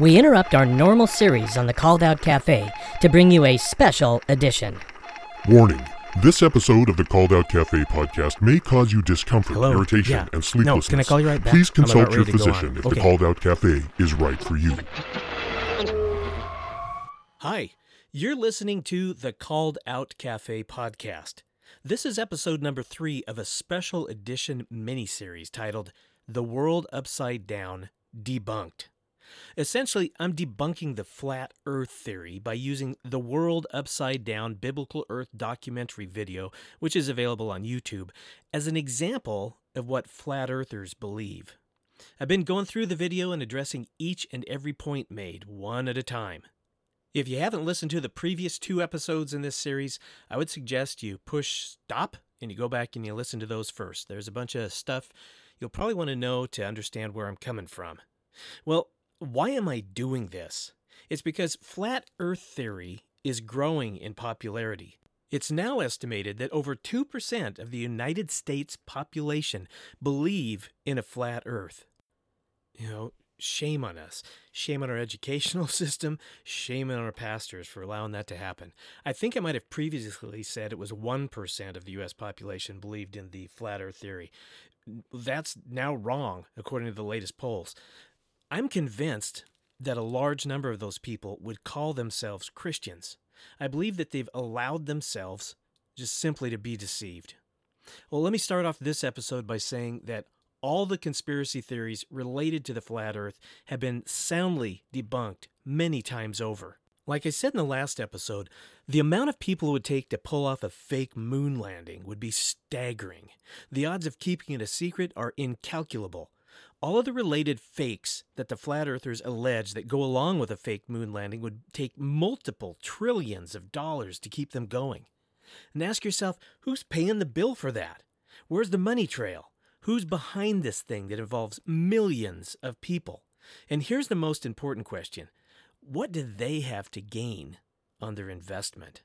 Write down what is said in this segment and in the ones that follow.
We interrupt our normal series on the Called Out Cafe to bring you a special edition. Warning this episode of the Called Out Cafe podcast may cause you discomfort, Hello? irritation, Yeah. and sleeplessness. No, can I call you right back? Please consult your ready to go on. physician if Okay. the Called Out Cafe is right for you. Hi, you're listening to the Called Out Cafe podcast. This is episode number three of a special edition miniseries titled The World Upside Down Debunked. Essentially, I'm debunking the flat earth theory by using the World Upside Down Biblical Earth documentary video, which is available on YouTube, as an example of what flat earthers believe. I've been going through the video and addressing each and every point made, one at a time. If you haven't listened to the previous two episodes in this series, I would suggest you push stop and you go back and you listen to those first. There's a bunch of stuff you'll probably want to know to understand where I'm coming from. Well, why am I doing this? It's because flat earth theory is growing in popularity. It's now estimated that over 2% of the United States population believe in a flat earth. You know, shame on us. Shame on our educational system. Shame on our pastors for allowing that to happen. I think I might have previously said it was 1% of the U.S. population believed in the flat earth theory. That's now wrong, according to the latest polls. I'm convinced that a large number of those people would call themselves Christians. I believe that they've allowed themselves just simply to be deceived. Well, let me start off this episode by saying that all the conspiracy theories related to the flat earth have been soundly debunked many times over. Like I said in the last episode, the amount of people it would take to pull off a fake moon landing would be staggering. The odds of keeping it a secret are incalculable. All of the related fakes that the flat earthers allege that go along with a fake moon landing would take multiple trillions of dollars to keep them going. And ask yourself, who's paying the bill for that? Where's the money trail? Who's behind this thing that involves millions of people? And here's the most important question What do they have to gain on their investment?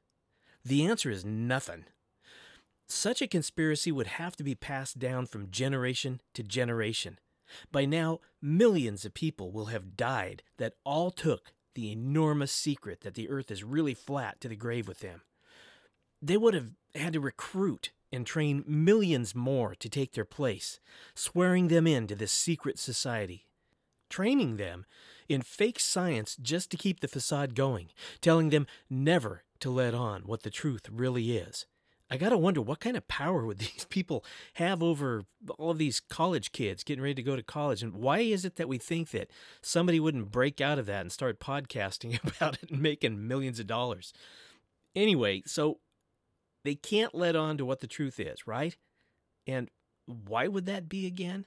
The answer is nothing. Such a conspiracy would have to be passed down from generation to generation. By now, millions of people will have died that all took the enormous secret that the earth is really flat to the grave with them. They would have had to recruit and train millions more to take their place, swearing them into this secret society, training them in fake science just to keep the facade going, telling them never to let on what the truth really is. I gotta wonder what kind of power would these people have over all of these college kids getting ready to go to college, and why is it that we think that somebody wouldn't break out of that and start podcasting about it and making millions of dollars? Anyway, so they can't let on to what the truth is, right? And why would that be again?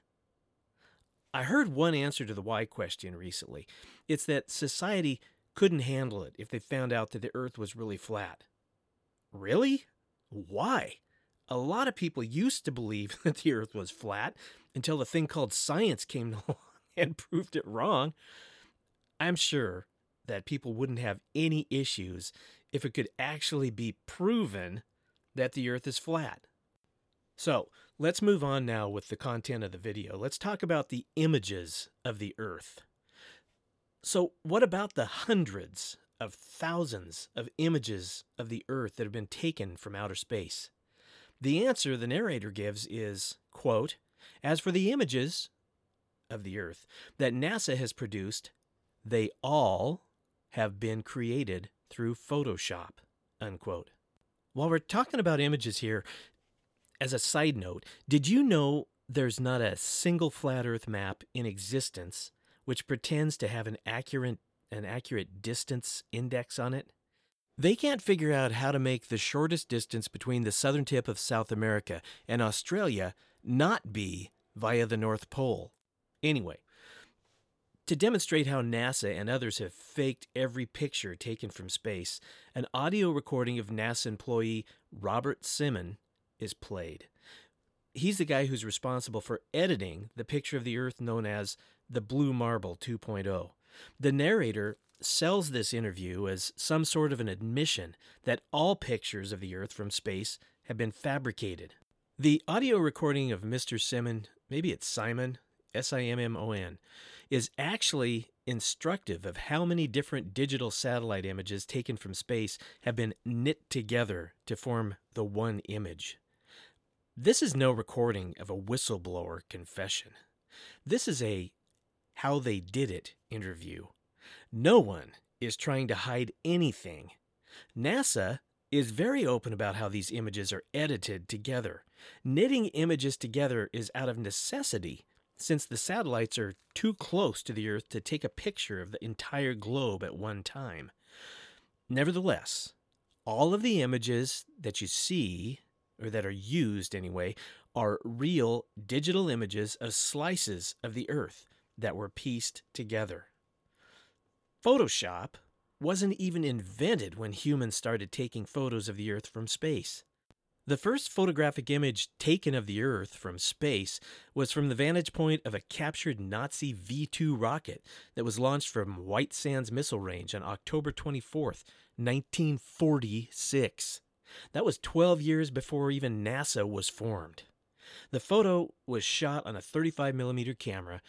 I heard one answer to the why question recently. It's that society couldn't handle it if they found out that the earth was really flat. Really? Why? A lot of people used to believe that the earth was flat until a thing called science came along and proved it wrong. I'm sure that people wouldn't have any issues if it could actually be proven that the earth is flat. So, let's move on now with the content of the video. Let's talk about the images of the earth. So, what about the hundreds of thousands of images of the earth that have been taken from outer space? The answer the narrator gives is, quote, as for the images of the earth that NASA has produced, they all have been created through Photoshop, unquote. While we're talking about images here, as a side note, did you know there's not a single flat earth map in existence which pretends to have an accurate an accurate distance index on it? They can't figure out how to make the shortest distance between the southern tip of South America and Australia not be via the North Pole. Anyway, to demonstrate how NASA and others have faked every picture taken from space, an audio recording of NASA employee Robert Simon is played. He's the guy who's responsible for editing the picture of the Earth known as the Blue Marble 2.0. The narrator sells this interview as some sort of an admission that all pictures of the Earth from space have been fabricated. The audio recording of Mr. Simon, maybe it's Simmon, S I M M O N, is actually instructive of how many different digital satellite images taken from space have been knit together to form the one image. This is no recording of a whistleblower confession. This is a how they did it interview. No one is trying to hide anything. NASA is very open about how these images are edited together. Knitting images together is out of necessity since the satellites are too close to the Earth to take a picture of the entire globe at one time. Nevertheless, all of the images that you see, or that are used anyway, are real digital images of slices of the Earth that were pieced together. Photoshop wasn't even invented when humans started taking photos of the Earth from space. The first photographic image taken of the Earth from space was from the vantage point of a captured Nazi V 2 rocket that was launched from White Sands Missile Range on October 24, 1946. That was 12 years before even NASA was formed. The photo was shot on a 35mm camera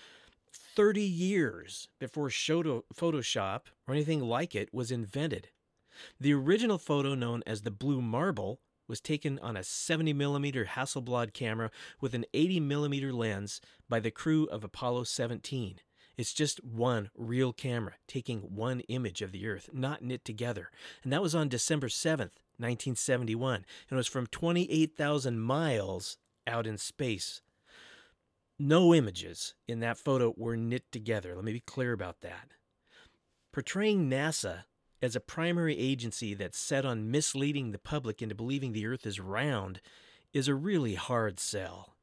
30 years before Photoshop or anything like it was invented. The original photo, known as the Blue Marble, was taken on a 70mm Hasselblad camera with an 80mm lens by the crew of Apollo 17. It's just one real camera taking one image of the Earth, not knit together. And that was on December 7th, 1971, and it was from 28,000 miles out in space no images in that photo were knit together. Let me be clear about that. Portraying NASA as a primary agency that's set on misleading the public into believing the Earth is round is a really hard sell.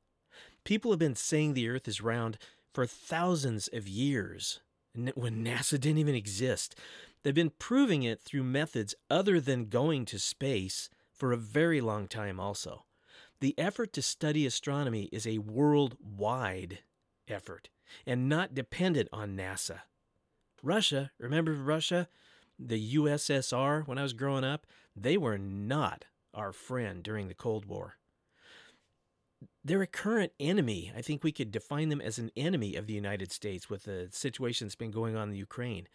People have been saying the Earth is round for thousands of years when NASA didn't even exist. They've been proving it through methods other than going to space for a very long time, also. The effort to study astronomy is a worldwide effort and not dependent on NASA. Russia, remember Russia? The USSR, when I was growing up, they were not our friend during the Cold War. They're a current enemy. I think we could define them as an enemy of the United States with the situation that's been going on in Ukraine.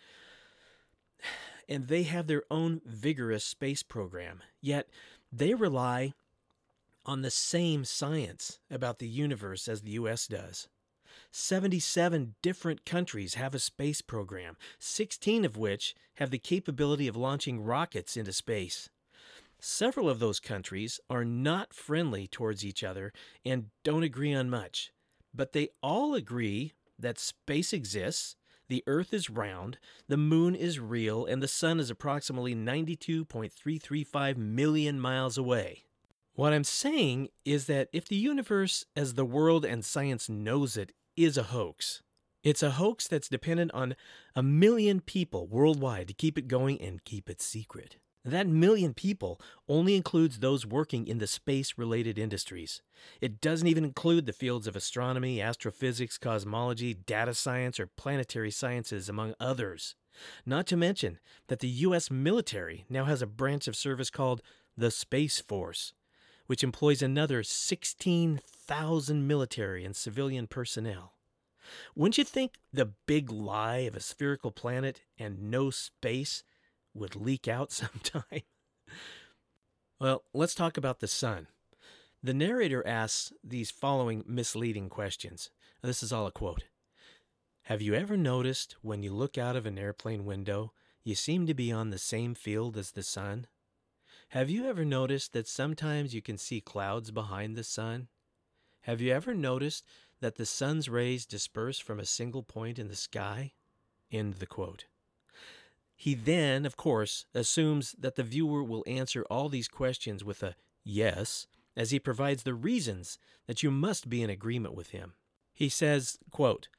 And they have their own vigorous space program, yet they rely on the same science about the universe as the US does. 77 different countries have a space program, 16 of which have the capability of launching rockets into space. Several of those countries are not friendly towards each other and don't agree on much, but they all agree that space exists, the Earth is round, the Moon is real, and the Sun is approximately 92.335 million miles away. What I'm saying is that if the universe, as the world and science knows it, is a hoax, it's a hoax that's dependent on a million people worldwide to keep it going and keep it secret. That million people only includes those working in the space related industries. It doesn't even include the fields of astronomy, astrophysics, cosmology, data science, or planetary sciences, among others. Not to mention that the U.S. military now has a branch of service called the Space Force, which employs another 16,000 military and civilian personnel. Wouldn't you think the big lie of a spherical planet and no space would leak out sometime? well, let's talk about the sun. The narrator asks these following misleading questions. This is all a quote. Have you ever noticed when you look out of an airplane window, you seem to be on the same field as the sun? Have you ever noticed that sometimes you can see clouds behind the sun? Have you ever noticed that the sun's rays disperse from a single point in the sky? End the quote. He then, of course, assumes that the viewer will answer all these questions with a yes, as he provides the reasons that you must be in agreement with him. He says, quote,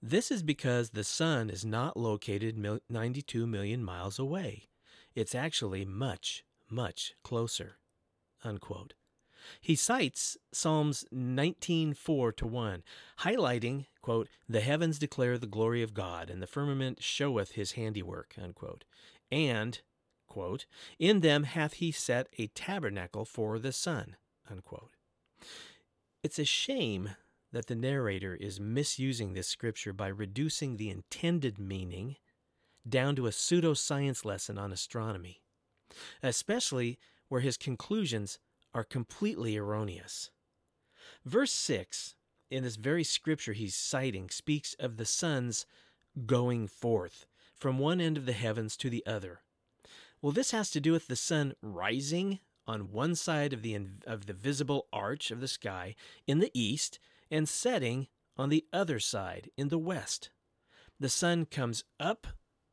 This is because the sun is not located 92 million miles away. It's actually much, much closer. Unquote. He cites Psalms 19:4 to 1, highlighting, quote, "The heavens declare the glory of God, and the firmament showeth his handiwork," unquote. And, quote, "In them hath he set a tabernacle for the sun," unquote. It's a shame that the narrator is misusing this scripture by reducing the intended meaning down to a pseudoscience lesson on astronomy, especially where his conclusions are completely erroneous. Verse 6 in this very scripture he's citing speaks of the sun's going forth from one end of the heavens to the other. Well, this has to do with the sun rising on one side of the of the visible arch of the sky in the east and setting on the other side in the west. The sun comes up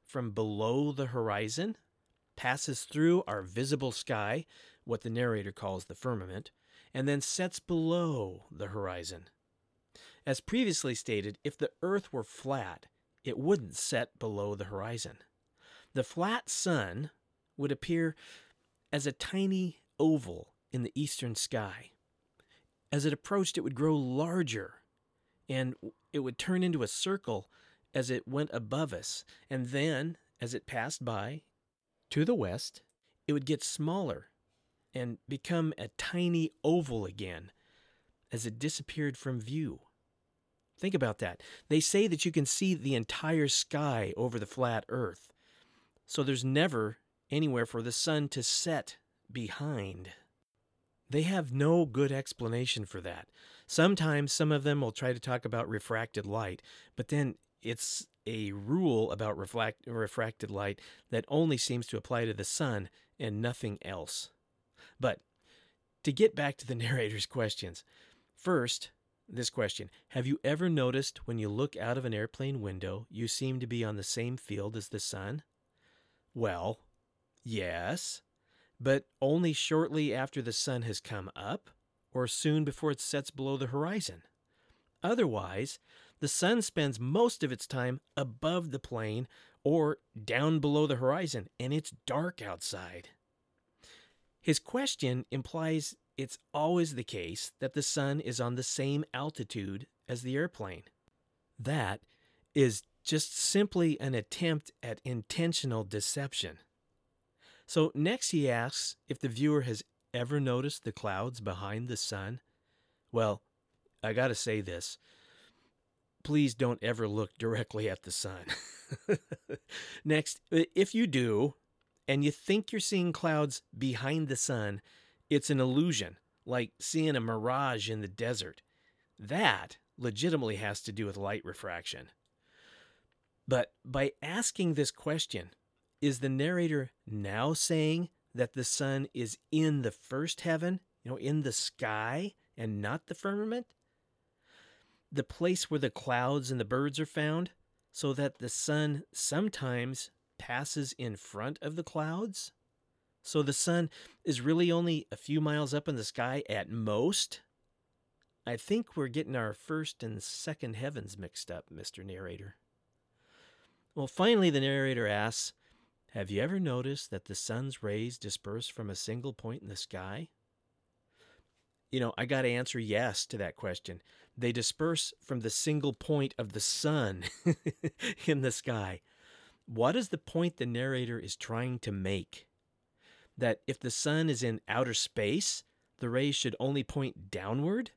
from below the horizon, passes through our visible sky, what the narrator calls the firmament, and then sets below the horizon. As previously stated, if the earth were flat, it wouldn't set below the horizon. The flat sun would appear as a tiny oval in the eastern sky. As it approached, it would grow larger and it would turn into a circle as it went above us. And then, as it passed by to the west, it would get smaller and become a tiny oval again as it disappeared from view. Think about that. They say that you can see the entire sky over the flat earth. So there's never anywhere for the sun to set behind. They have no good explanation for that. Sometimes some of them will try to talk about refracted light, but then it's a rule about reflect, refracted light that only seems to apply to the sun and nothing else. But to get back to the narrator's questions, first, this question Have you ever noticed when you look out of an airplane window, you seem to be on the same field as the sun? Well, yes, but only shortly after the sun has come up or soon before it sets below the horizon. Otherwise, the sun spends most of its time above the plane or down below the horizon, and it's dark outside. His question implies it's always the case that the sun is on the same altitude as the airplane. That is just simply an attempt at intentional deception. So, next he asks if the viewer has ever noticed the clouds behind the sun. Well, I gotta say this. Please don't ever look directly at the sun. next, if you do, and you think you're seeing clouds behind the sun, it's an illusion, like seeing a mirage in the desert. That legitimately has to do with light refraction. But by asking this question, is the narrator now saying that the sun is in the first heaven, you know, in the sky and not the firmament? The place where the clouds and the birds are found, so that the sun sometimes passes in front of the clouds? So the sun is really only a few miles up in the sky at most? I think we're getting our first and second heavens mixed up, Mr. Narrator. Well, finally, the narrator asks Have you ever noticed that the sun's rays disperse from a single point in the sky? You know, I got to answer yes to that question. They disperse from the single point of the sun in the sky. What is the point the narrator is trying to make? that if the sun is in outer space, the rays should only point downward?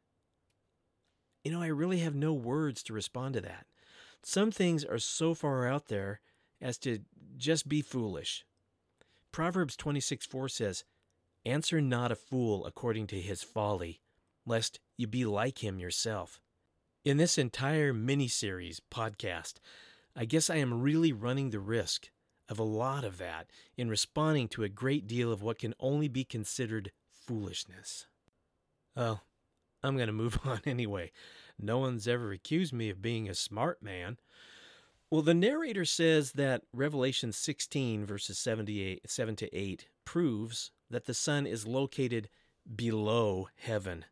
You know, I really have no words to respond to that. Some things are so far out there as to just be foolish. Proverbs 26 4 says, Answer not a fool according to his folly, lest you be like him yourself. In this entire mini series podcast, I guess I am really running the risk of a lot of that in responding to a great deal of what can only be considered foolishness. Well, I'm going to move on anyway. No one's ever accused me of being a smart man. Well, the narrator says that Revelation 16, verses 78, 7 to 8, proves that the sun is located below heaven,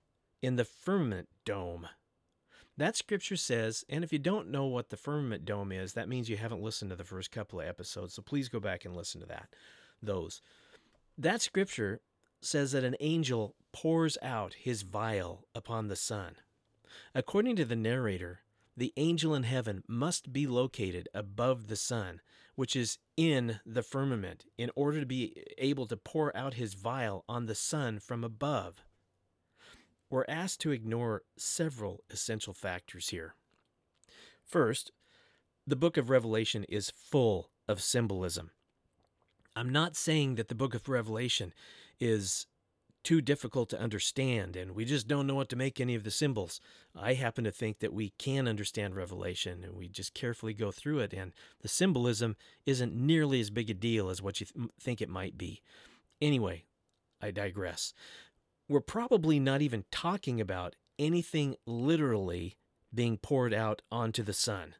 in the firmament dome. That scripture says, and if you don't know what the firmament dome is, that means you haven't listened to the first couple of episodes. So please go back and listen to that. Those. That scripture says that an angel pours out his vial upon the sun. According to the narrator, the angel in heaven must be located above the sun, which is in the firmament, in order to be able to pour out his vial on the sun from above. We're asked to ignore several essential factors here. First, the book of Revelation is full of symbolism. I'm not saying that the book of Revelation is too difficult to understand and we just don't know what to make any of the symbols. I happen to think that we can understand Revelation and we just carefully go through it, and the symbolism isn't nearly as big a deal as what you th- think it might be. Anyway, I digress. We're probably not even talking about anything literally being poured out onto the sun.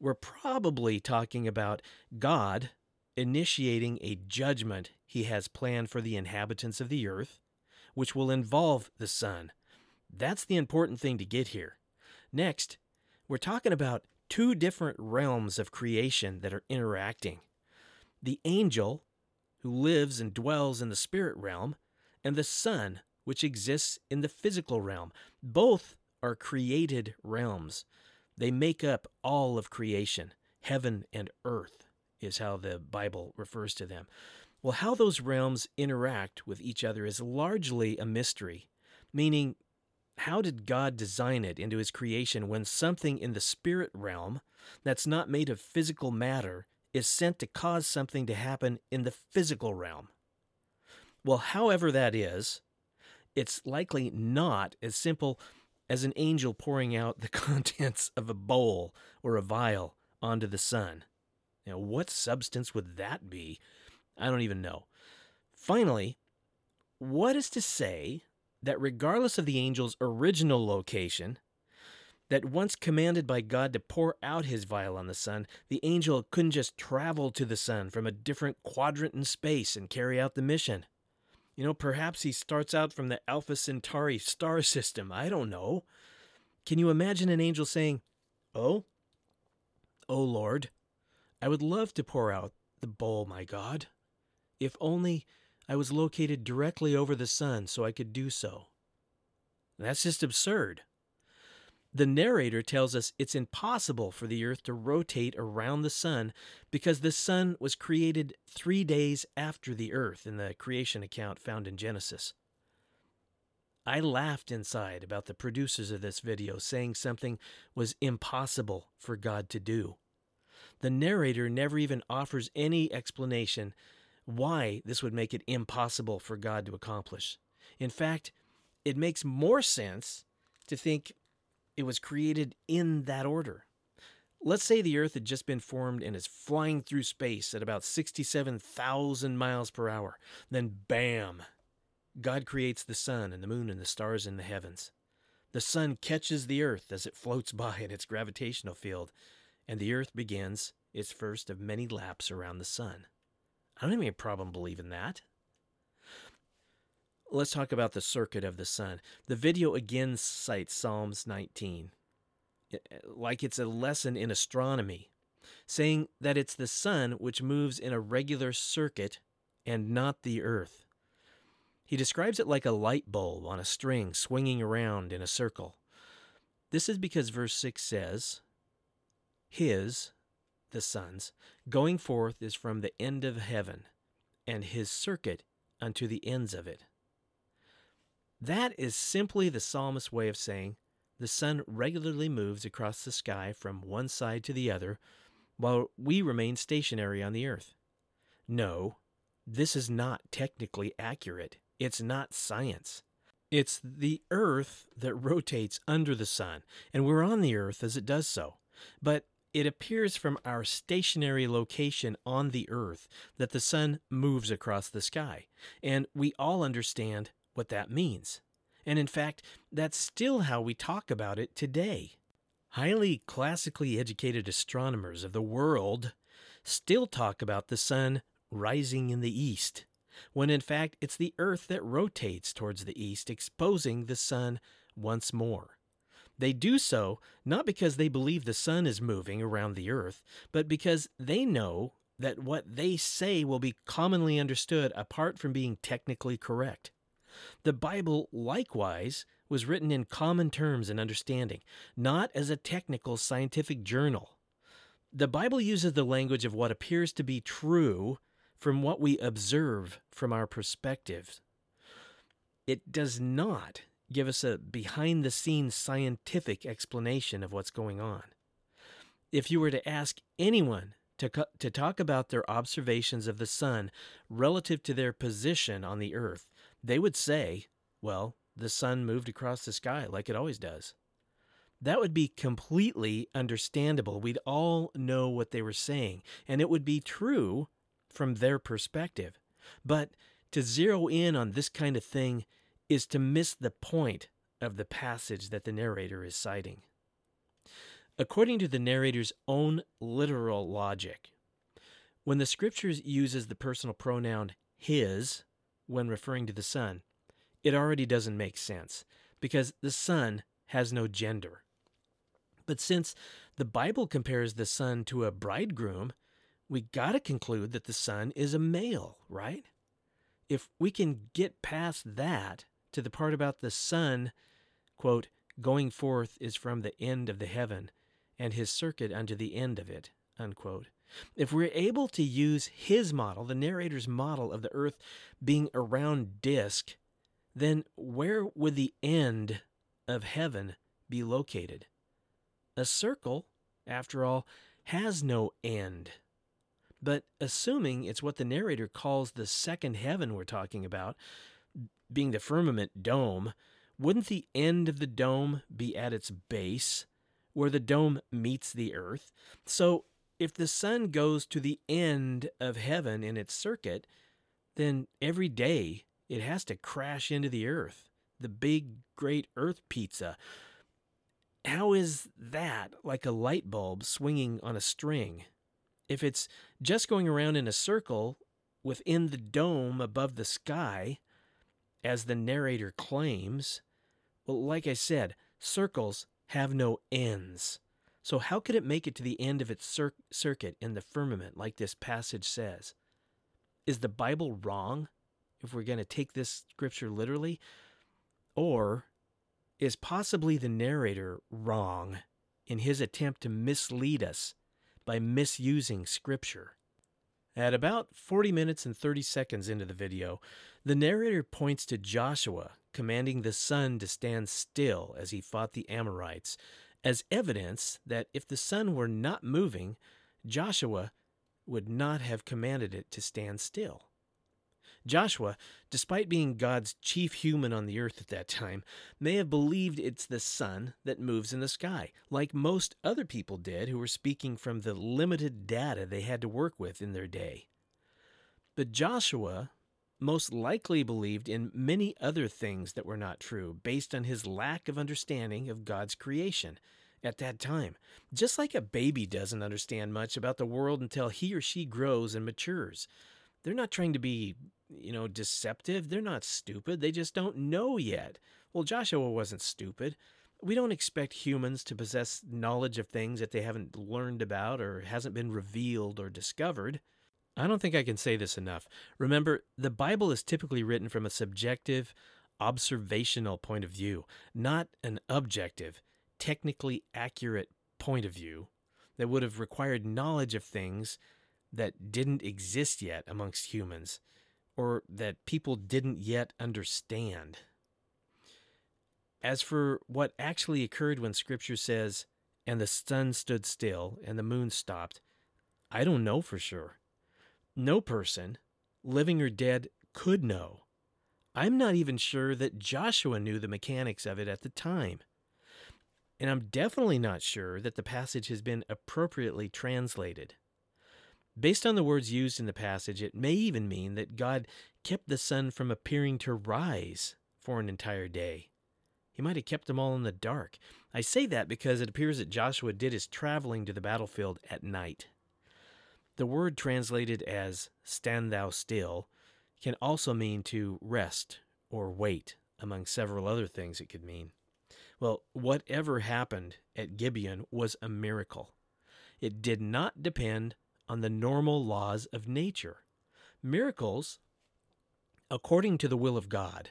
We're probably talking about God initiating a judgment he has planned for the inhabitants of the earth which will involve the sun. That's the important thing to get here. Next, we're talking about two different realms of creation that are interacting the angel, who lives and dwells in the spirit realm, and the sun, which exists in the physical realm. Both are created realms. They make up all of creation. Heaven and earth is how the Bible refers to them. Well, how those realms interact with each other is largely a mystery, meaning, how did God design it into his creation when something in the spirit realm that's not made of physical matter is sent to cause something to happen in the physical realm? Well, however that is, it's likely not as simple as an angel pouring out the contents of a bowl or a vial onto the sun. Now, what substance would that be? I don't even know. Finally, what is to say that regardless of the angel's original location, that once commanded by God to pour out his vial on the sun, the angel couldn't just travel to the sun from a different quadrant in space and carry out the mission. You know, perhaps he starts out from the Alpha Centauri star system. I don't know. Can you imagine an angel saying, Oh, oh Lord, I would love to pour out the bowl, my God. If only I was located directly over the sun so I could do so. That's just absurd. The narrator tells us it's impossible for the earth to rotate around the sun because the sun was created three days after the earth in the creation account found in Genesis. I laughed inside about the producers of this video saying something was impossible for God to do. The narrator never even offers any explanation why this would make it impossible for God to accomplish. In fact, it makes more sense to think it was created in that order. Let's say the Earth had just been formed and is flying through space at about 67,000 miles per hour. Then, bam! God creates the sun and the moon and the stars in the heavens. The sun catches the Earth as it floats by in its gravitational field, and the Earth begins its first of many laps around the sun. I don't have any problem believing that. Let's talk about the circuit of the sun. The video again cites Psalms 19, eh, eh, like it's a lesson in astronomy, saying that it's the sun which moves in a regular circuit and not the earth. He describes it like a light bulb on a string swinging around in a circle. This is because verse 6 says, His, the sun's, going forth is from the end of heaven, and his circuit unto the ends of it. That is simply the psalmist's way of saying the sun regularly moves across the sky from one side to the other, while we remain stationary on the earth. No, this is not technically accurate. It's not science. It's the earth that rotates under the sun, and we're on the earth as it does so. But it appears from our stationary location on the earth that the sun moves across the sky, and we all understand what that means. And in fact, that's still how we talk about it today. Highly classically educated astronomers of the world still talk about the sun rising in the east, when in fact it's the earth that rotates towards the east, exposing the sun once more. They do so not because they believe the sun is moving around the earth, but because they know that what they say will be commonly understood apart from being technically correct. The Bible, likewise, was written in common terms and understanding, not as a technical scientific journal. The Bible uses the language of what appears to be true from what we observe from our perspectives. It does not give us a behind the scenes scientific explanation of what's going on. If you were to ask anyone to, to talk about their observations of the sun relative to their position on the earth, they would say, well, the sun moved across the sky like it always does. That would be completely understandable. We'd all know what they were saying, and it would be true from their perspective. But to zero in on this kind of thing is to miss the point of the passage that the narrator is citing. According to the narrator's own literal logic, when the scriptures uses the personal pronoun his when referring to the sun, it already doesn't make sense because the sun has no gender. But since the Bible compares the sun to a bridegroom, we got to conclude that the sun is a male, right? If we can get past that to the part about the sun, quote, going forth is from the end of the heaven, and his circuit unto the end of it, unquote. If we're able to use his model, the narrator's model of the earth being a round disk, then where would the end of heaven be located? A circle, after all, has no end. But assuming it's what the narrator calls the second heaven we're talking about, being the firmament dome, wouldn't the end of the dome be at its base, where the dome meets the earth? So if the sun goes to the end of heaven in its circuit, then every day it has to crash into the earth, the big, great earth pizza, how is that like a light bulb swinging on a string? If it's just going around in a circle within the dome above the sky, as the narrator claims, well, like I said, circles have no ends. So, how could it make it to the end of its cir- circuit in the firmament, like this passage says? Is the Bible wrong if we're going to take this scripture literally? Or is possibly the narrator wrong in his attempt to mislead us by misusing Scripture. At about 40 minutes and 30 seconds into the video, the narrator points to Joshua commanding the sun to stand still as he fought the Amorites as evidence that if the sun were not moving, Joshua would not have commanded it to stand still. Joshua, despite being God's chief human on the earth at that time, may have believed it's the sun that moves in the sky, like most other people did who were speaking from the limited data they had to work with in their day. But Joshua most likely believed in many other things that were not true, based on his lack of understanding of God's creation at that time. Just like a baby doesn't understand much about the world until he or she grows and matures. They're not trying to be you know, deceptive. They're not stupid. They just don't know yet. Well, Joshua wasn't stupid. We don't expect humans to possess knowledge of things that they haven't learned about or hasn't been revealed or discovered. I don't think I can say this enough. Remember, the Bible is typically written from a subjective, observational point of view, not an objective, technically accurate point of view that would have required knowledge of things that didn't exist yet amongst humans or that people didn't yet understand. As for what actually occurred when Scripture says, and the sun stood still and the moon stopped, I don't know for sure. No person, living or dead, could know. I'm not even sure that Joshua knew the mechanics of it at the time. And I'm definitely not sure that the passage has been appropriately translated. Based on the words used in the passage, it may even mean that God kept the sun from appearing to rise for an entire day. He might have kept them all in the dark. I say that because it appears that Joshua did his traveling to the battlefield at night. The word translated as stand thou still can also mean to rest or wait, among several other things it could mean. Well, whatever happened at Gibeon was a miracle. It did not depend on the normal laws of nature. Miracles, according to the will of God,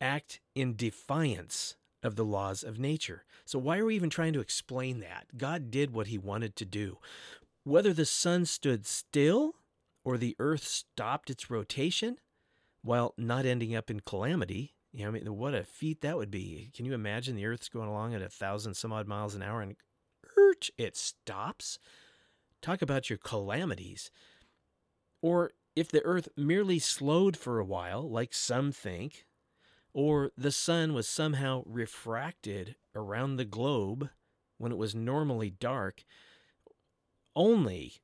act in defiance of the laws of nature. So, why are we even trying to explain that? God did what he wanted to do. Whether the sun stood still or the earth stopped its rotation, while not ending up in calamity, You know, I mean, what a feat that would be. Can you imagine the Earth's going along at a thousand some odd miles an hour and urch, it stops? Talk about your calamities. Or if the Earth merely slowed for a while, like some think, or the sun was somehow refracted around the globe when it was normally dark, only,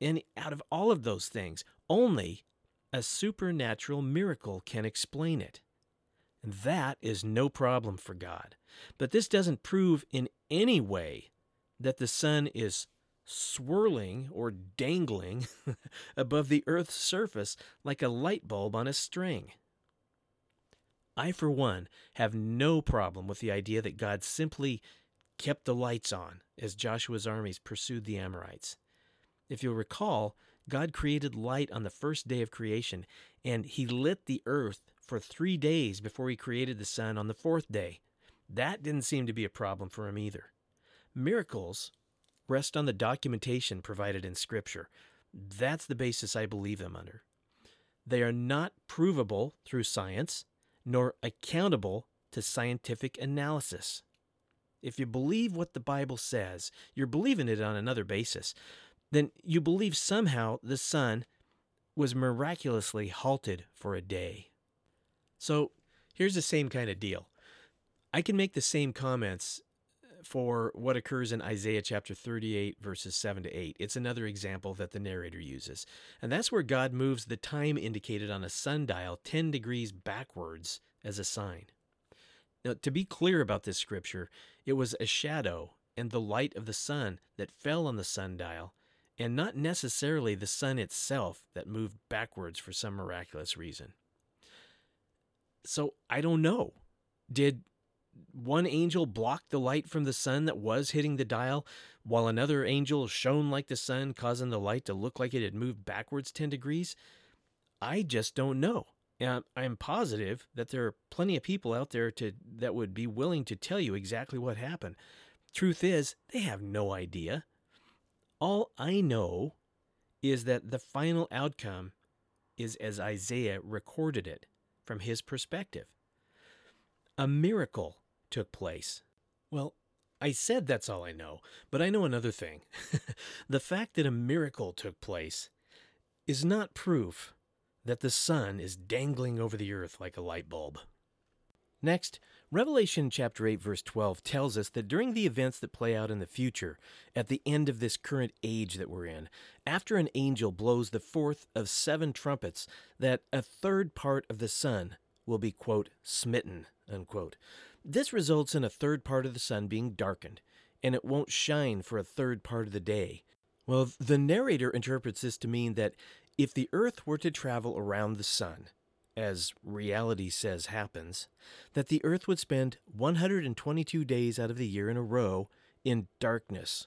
and out of all of those things, only a supernatural miracle can explain it. And that is no problem for God. But this doesn't prove in any way that the sun is swirling or dangling above the Earth's surface like a light bulb on a string. I, for one, have no problem with the idea that God simply kept the lights on as Joshua's armies pursued the Amorites. If you'll recall, God created light on the first day of creation, and he lit the earth for three days before he created the sun on the fourth day. That didn't seem to be a problem for him either. Miracles rest on the documentation provided in Scripture. That's the basis I believe them under. They are not provable through science, nor accountable to scientific analysis. If you believe what the Bible says, you're believing it on another basis. Then you believe somehow the sun was miraculously halted for a day. So here's the same kind of deal. I can make the same comments for what occurs in Isaiah chapter 38, verses 7 to 8. It's another example that the narrator uses. And that's where God moves the time indicated on a sundial 10 degrees backwards as a sign. Now, to be clear about this scripture, it was a shadow and the light of the sun that fell on the sundial, and not necessarily the sun itself that moved backwards for some miraculous reason. So I don't know. Did one angel blocked the light from the sun that was hitting the dial, while another angel shone like the sun, causing the light to look like it had moved backwards 10 degrees? I just don't know. And I'm positive that there are plenty of people out there to, that would be willing to tell you exactly what happened. Truth is, they have no idea. All I know is that the final outcome is as Isaiah recorded it from his perspective. A miracle took place. Well, I said that's all I know, but I know another thing. the fact that a miracle took place is not proof that the sun is dangling over the earth like a light bulb. Next, Revelation chapter 8 verse 12 tells us that during the events that play out in the future, at the end of this current age that we're in, after an angel blows the fourth of seven trumpets, that a third part of the sun will be quote smitten unquote. This results in a third part of the sun being darkened, and it won't shine for a third part of the day. Well, the narrator interprets this to mean that if the earth were to travel around the sun, as reality says happens, that the earth would spend 122 days out of the year in a row in darkness.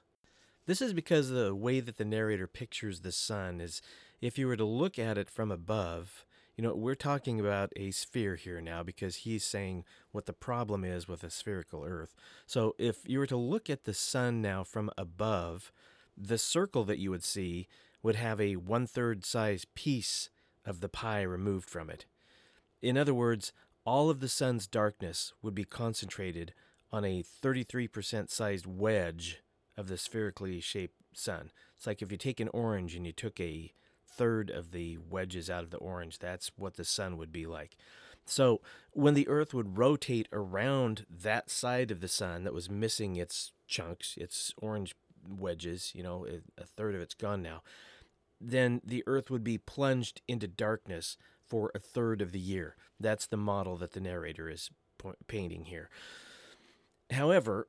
This is because the way that the narrator pictures the sun is if you were to look at it from above, you know, we're talking about a sphere here now because he's saying what the problem is with a spherical Earth. So if you were to look at the sun now from above, the circle that you would see would have a one third size piece of the pie removed from it. In other words, all of the sun's darkness would be concentrated on a 33% sized wedge of the spherically shaped sun. It's like if you take an orange and you took a third of the wedges out of the orange. That's what the sun would be like. So when the Earth would rotate around that side of the sun that was missing its chunks, its orange wedges, you know, a third of it's gone now, then the Earth would be plunged into darkness for a third of the year. That's the model that the narrator is painting here. However,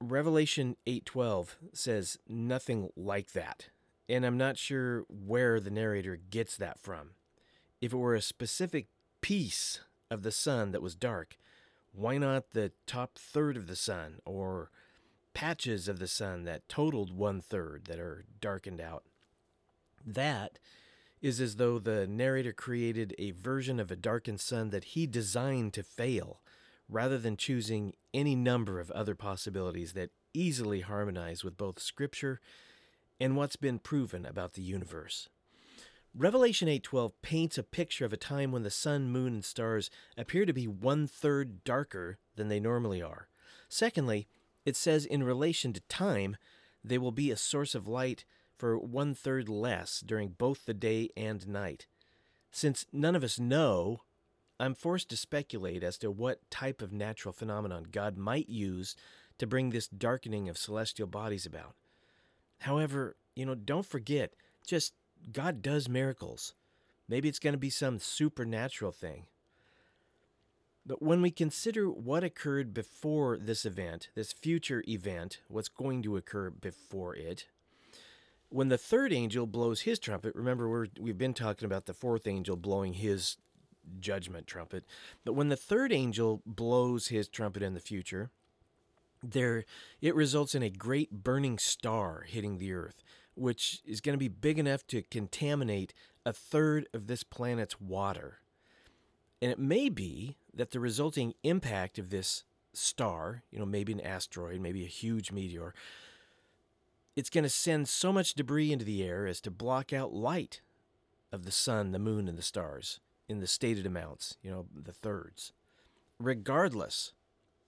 Revelation 8:12 says nothing like that and I'm not sure where the narrator gets that from. If it were a specific piece of the sun that was dark, why not the top third of the sun or patches of the sun that totaled one third that are darkened out? That is as though the narrator created a version of a darkened sun that he designed to fail, rather than choosing any number of other possibilities that easily harmonize with both Scripture and what's been proven about the universe. Revelation 8:12 paints a picture of a time when the sun, moon, and stars appear to be one third darker than they normally are. Secondly, it says in relation to time, they will be a source of light for one third less during both the day and night. Since none of us know, I'm forced to speculate as to what type of natural phenomenon God might use to bring this darkening of celestial bodies about. However, you know, don't forget, just God does miracles. Maybe it's going to be some supernatural thing. But when we consider what occurred before this event, this future event, what's going to occur before it, when the third angel blows his trumpet, remember we're, we've been talking about the fourth angel blowing his judgment trumpet, but when the third angel blows his trumpet in the future, there it results in a great burning star hitting the earth, which is going to be big enough to contaminate a third of this planet's water. And it may be that the resulting impact of this star, you know, maybe an asteroid, maybe a huge meteor, it's going to send so much debris into the air as to block out light of the sun, the moon, and the stars in the stated amounts, you know, the thirds. Regardless,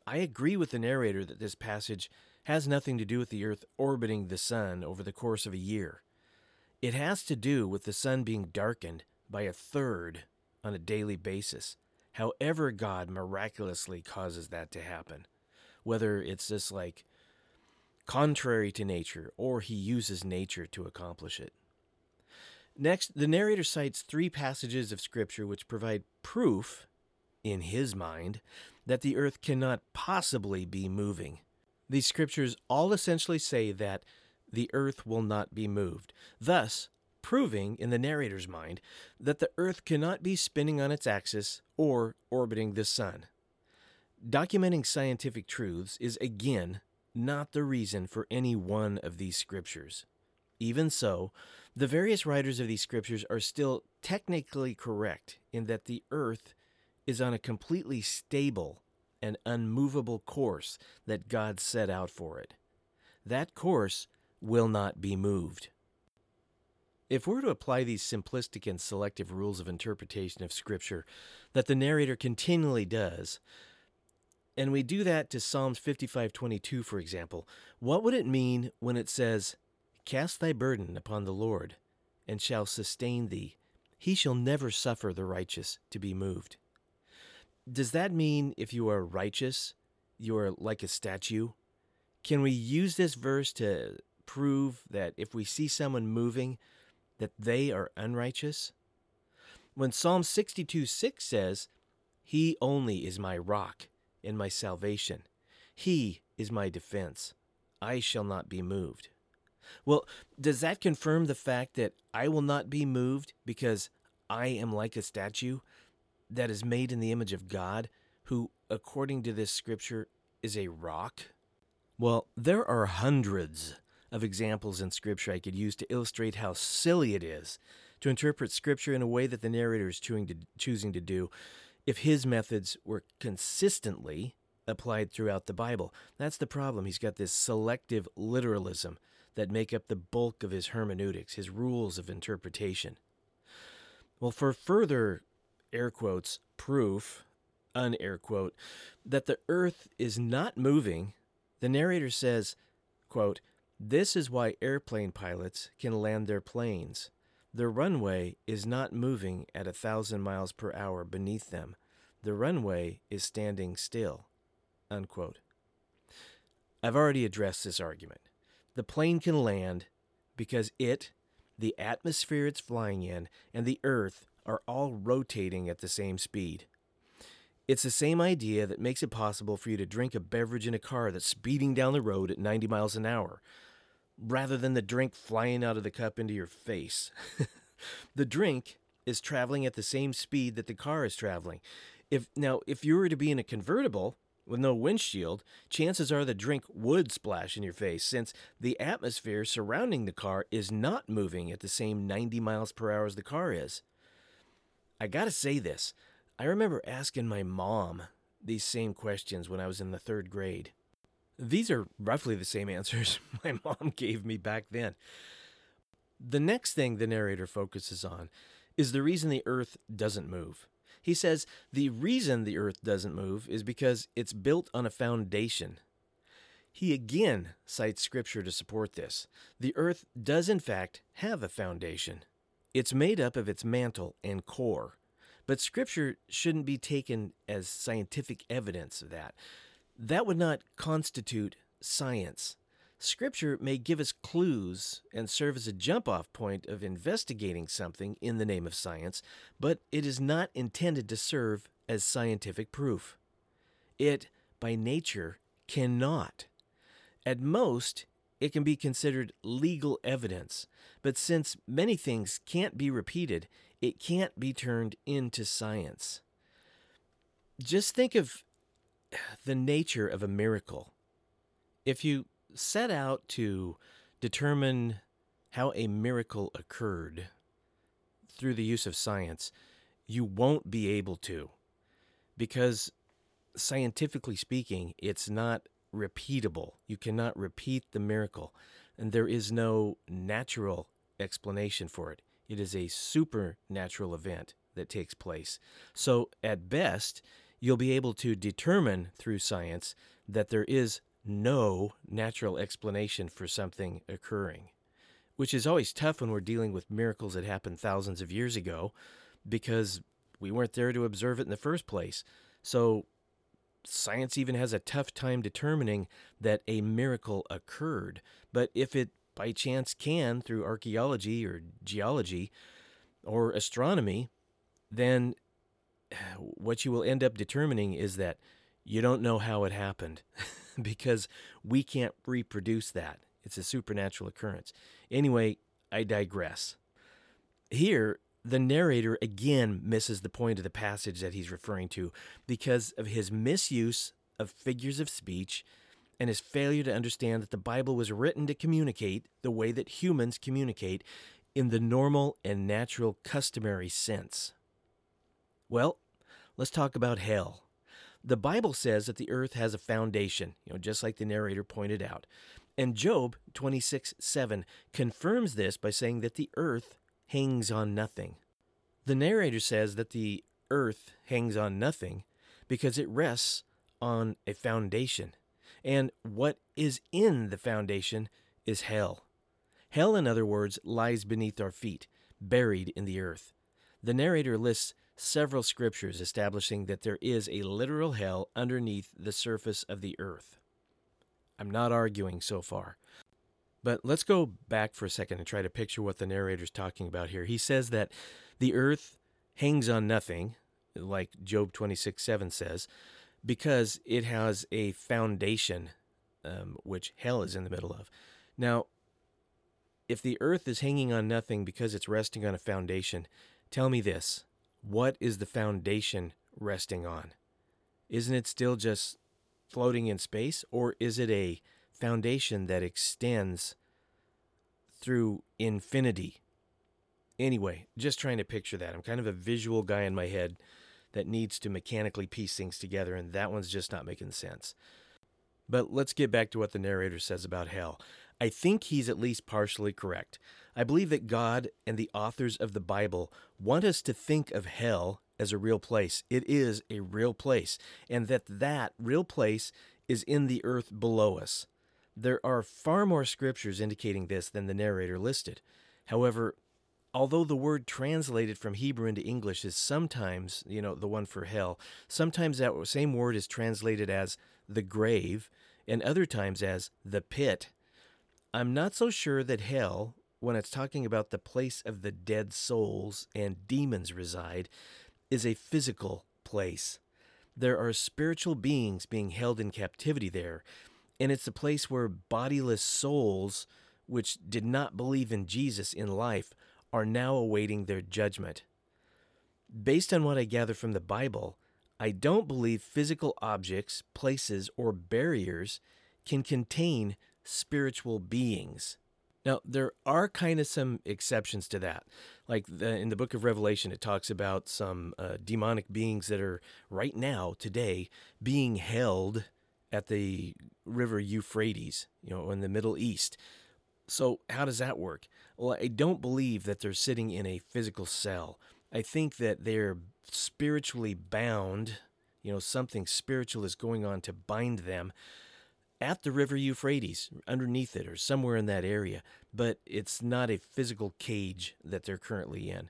I agree with the narrator that this passage has nothing to do with the earth orbiting the sun over the course of a year. It has to do with the sun being darkened by a third on a daily basis, however, God miraculously causes that to happen. Whether it's just like contrary to nature, or he uses nature to accomplish it. Next, the narrator cites three passages of Scripture which provide proof, in his mind, that the earth cannot possibly be moving. These scriptures all essentially say that the earth will not be moved, thus proving, in the narrator's mind, that the earth cannot be spinning on its axis or orbiting the sun. Documenting scientific truths is again not the reason for any one of these scriptures. Even so, the various writers of these scriptures are still technically correct in that the earth is on a completely stable and unmovable course that God set out for it. That course will not be moved. If we're to apply these simplistic and selective rules of interpretation of Scripture that the narrator continually does, and we do that to Psalms 55:22 for example, what would it mean when it says, "Cast thy burden upon the Lord, and shall sustain thee; he shall never suffer the righteous to be moved"? Does that mean if you are righteous, you are like a statue? Can we use this verse to prove that if we see someone moving, that they are unrighteous? When Psalm 62 6 says, He only is my rock and my salvation. He is my defense. I shall not be moved. Well, does that confirm the fact that I will not be moved because I am like a statue that is made in the image of God, who, according to this scripture, is a rock? Well, there are hundreds of examples in scripture I could use to illustrate how silly it is to interpret scripture in a way that the narrator is choosing to do if his methods were consistently applied throughout the Bible. That's the problem. He's got this selective literalism that make up the bulk of his hermeneutics, his rules of interpretation. Well, for further air quotes proof, unair quote, that the earth is not moving, the narrator says, quote, This is why airplane pilots can land their planes. The runway is not moving at a thousand miles per hour beneath them. The runway is standing still. Unquote. I've already addressed this argument. The plane can land because it, the atmosphere it's flying in, and the Earth are all rotating at the same speed. It's the same idea that makes it possible for you to drink a beverage in a car that's speeding down the road at 90 miles an hour, rather than the drink flying out of the cup into your face. the drink is traveling at the same speed that the car is traveling. If now if you were to be in a convertible with no windshield, chances are the drink would splash in your face since the atmosphere surrounding the car is not moving at the same 90 miles per hour as the car is. I got to say this. I remember asking my mom these same questions when I was in the 3rd grade. These are roughly the same answers my mom gave me back then. The next thing the narrator focuses on is the reason the earth doesn't move. He says the reason the earth doesn't move is because it's built on a foundation. He again cites scripture to support this. The earth does, in fact, have a foundation. It's made up of its mantle and core. But scripture shouldn't be taken as scientific evidence of that. That would not constitute science. Scripture may give us clues and serve as a jump off point of investigating something in the name of science, but it is not intended to serve as scientific proof. It, by nature, cannot. At most, it can be considered legal evidence, but since many things can't be repeated, it can't be turned into science. Just think of the nature of a miracle. If you set out to determine how a miracle occurred through the use of science, you won't be able to. Because scientifically speaking, it's not repeatable. You cannot repeat the miracle, and there is no natural explanation for it. It is a supernatural event that takes place. So, at best, you'll be able to determine through science that there is no natural explanation for something occurring, which is always tough when we're dealing with miracles that happened thousands of years ago because we weren't there to observe it in the first place. So, science even has a tough time determining that a miracle occurred. But if it by chance can through archaeology or geology or astronomy, then what you will end up determining is that you don't know how it happened because we can't reproduce that. It's a supernatural occurrence. Anyway, I digress. Here, the narrator again misses the point of the passage that he's referring to because of his misuse of figures of speech and his failure to understand that the Bible was written to communicate the way that humans communicate in the normal and natural customary sense. Well, let's talk about hell. The Bible says that the earth has a foundation, you know, just like the narrator pointed out. And Job 26 7 confirms this by saying that the earth hangs on nothing. The narrator says that the earth hangs on nothing because it rests on a foundation. And what is in the foundation is hell. Hell, in other words, lies beneath our feet, buried in the earth. The narrator lists several scriptures establishing that there is a literal hell underneath the surface of the earth. I'm not arguing so far. But let's go back for a second and try to picture what the narrator's talking about here. He says that the earth hangs on nothing, like Job 26 7 says, because it has a foundation, um, which hell is in the middle of. Now, if the earth is hanging on nothing because it's resting on a foundation, tell me this what is the foundation resting on? Isn't it still just floating in space, or is it a foundation that extends through infinity? Anyway, just trying to picture that. I'm kind of a visual guy in my head that needs to mechanically piece things together, and that one's just not making sense. But let's get back to what the narrator says about hell. I think he's at least partially correct. I believe that God and the authors of the Bible want us to think of hell as a real place. It is a real place, and that that real place is in the earth below us. There are far more scriptures indicating this than the narrator listed. However, although the word translated from Hebrew into English is sometimes, you know, the one for hell, sometimes that same word is translated as the grave, and other times as the pit. I'm not so sure that hell, when it's talking about the place of the dead souls and demons reside, is a physical place. There are spiritual beings being held in captivity there, and it's a place where bodiless souls, which did not believe in Jesus in life, are now awaiting their judgment. Based on what I gather from the Bible, I don't believe physical objects, places, or barriers can contain spiritual beings. Now, there are kind of some exceptions to that. Like the, in the book of Revelation, it talks about some uh, demonic beings that are right now, today, being held at the river Euphrates, you know, in the Middle East So, how does that work? Well, I don't believe that they're sitting in a physical cell. I think that they're spiritually bound. You know, something spiritual is going on to bind them at the river Euphrates, underneath it, or somewhere in that area, but it's not a physical cage that they're currently in.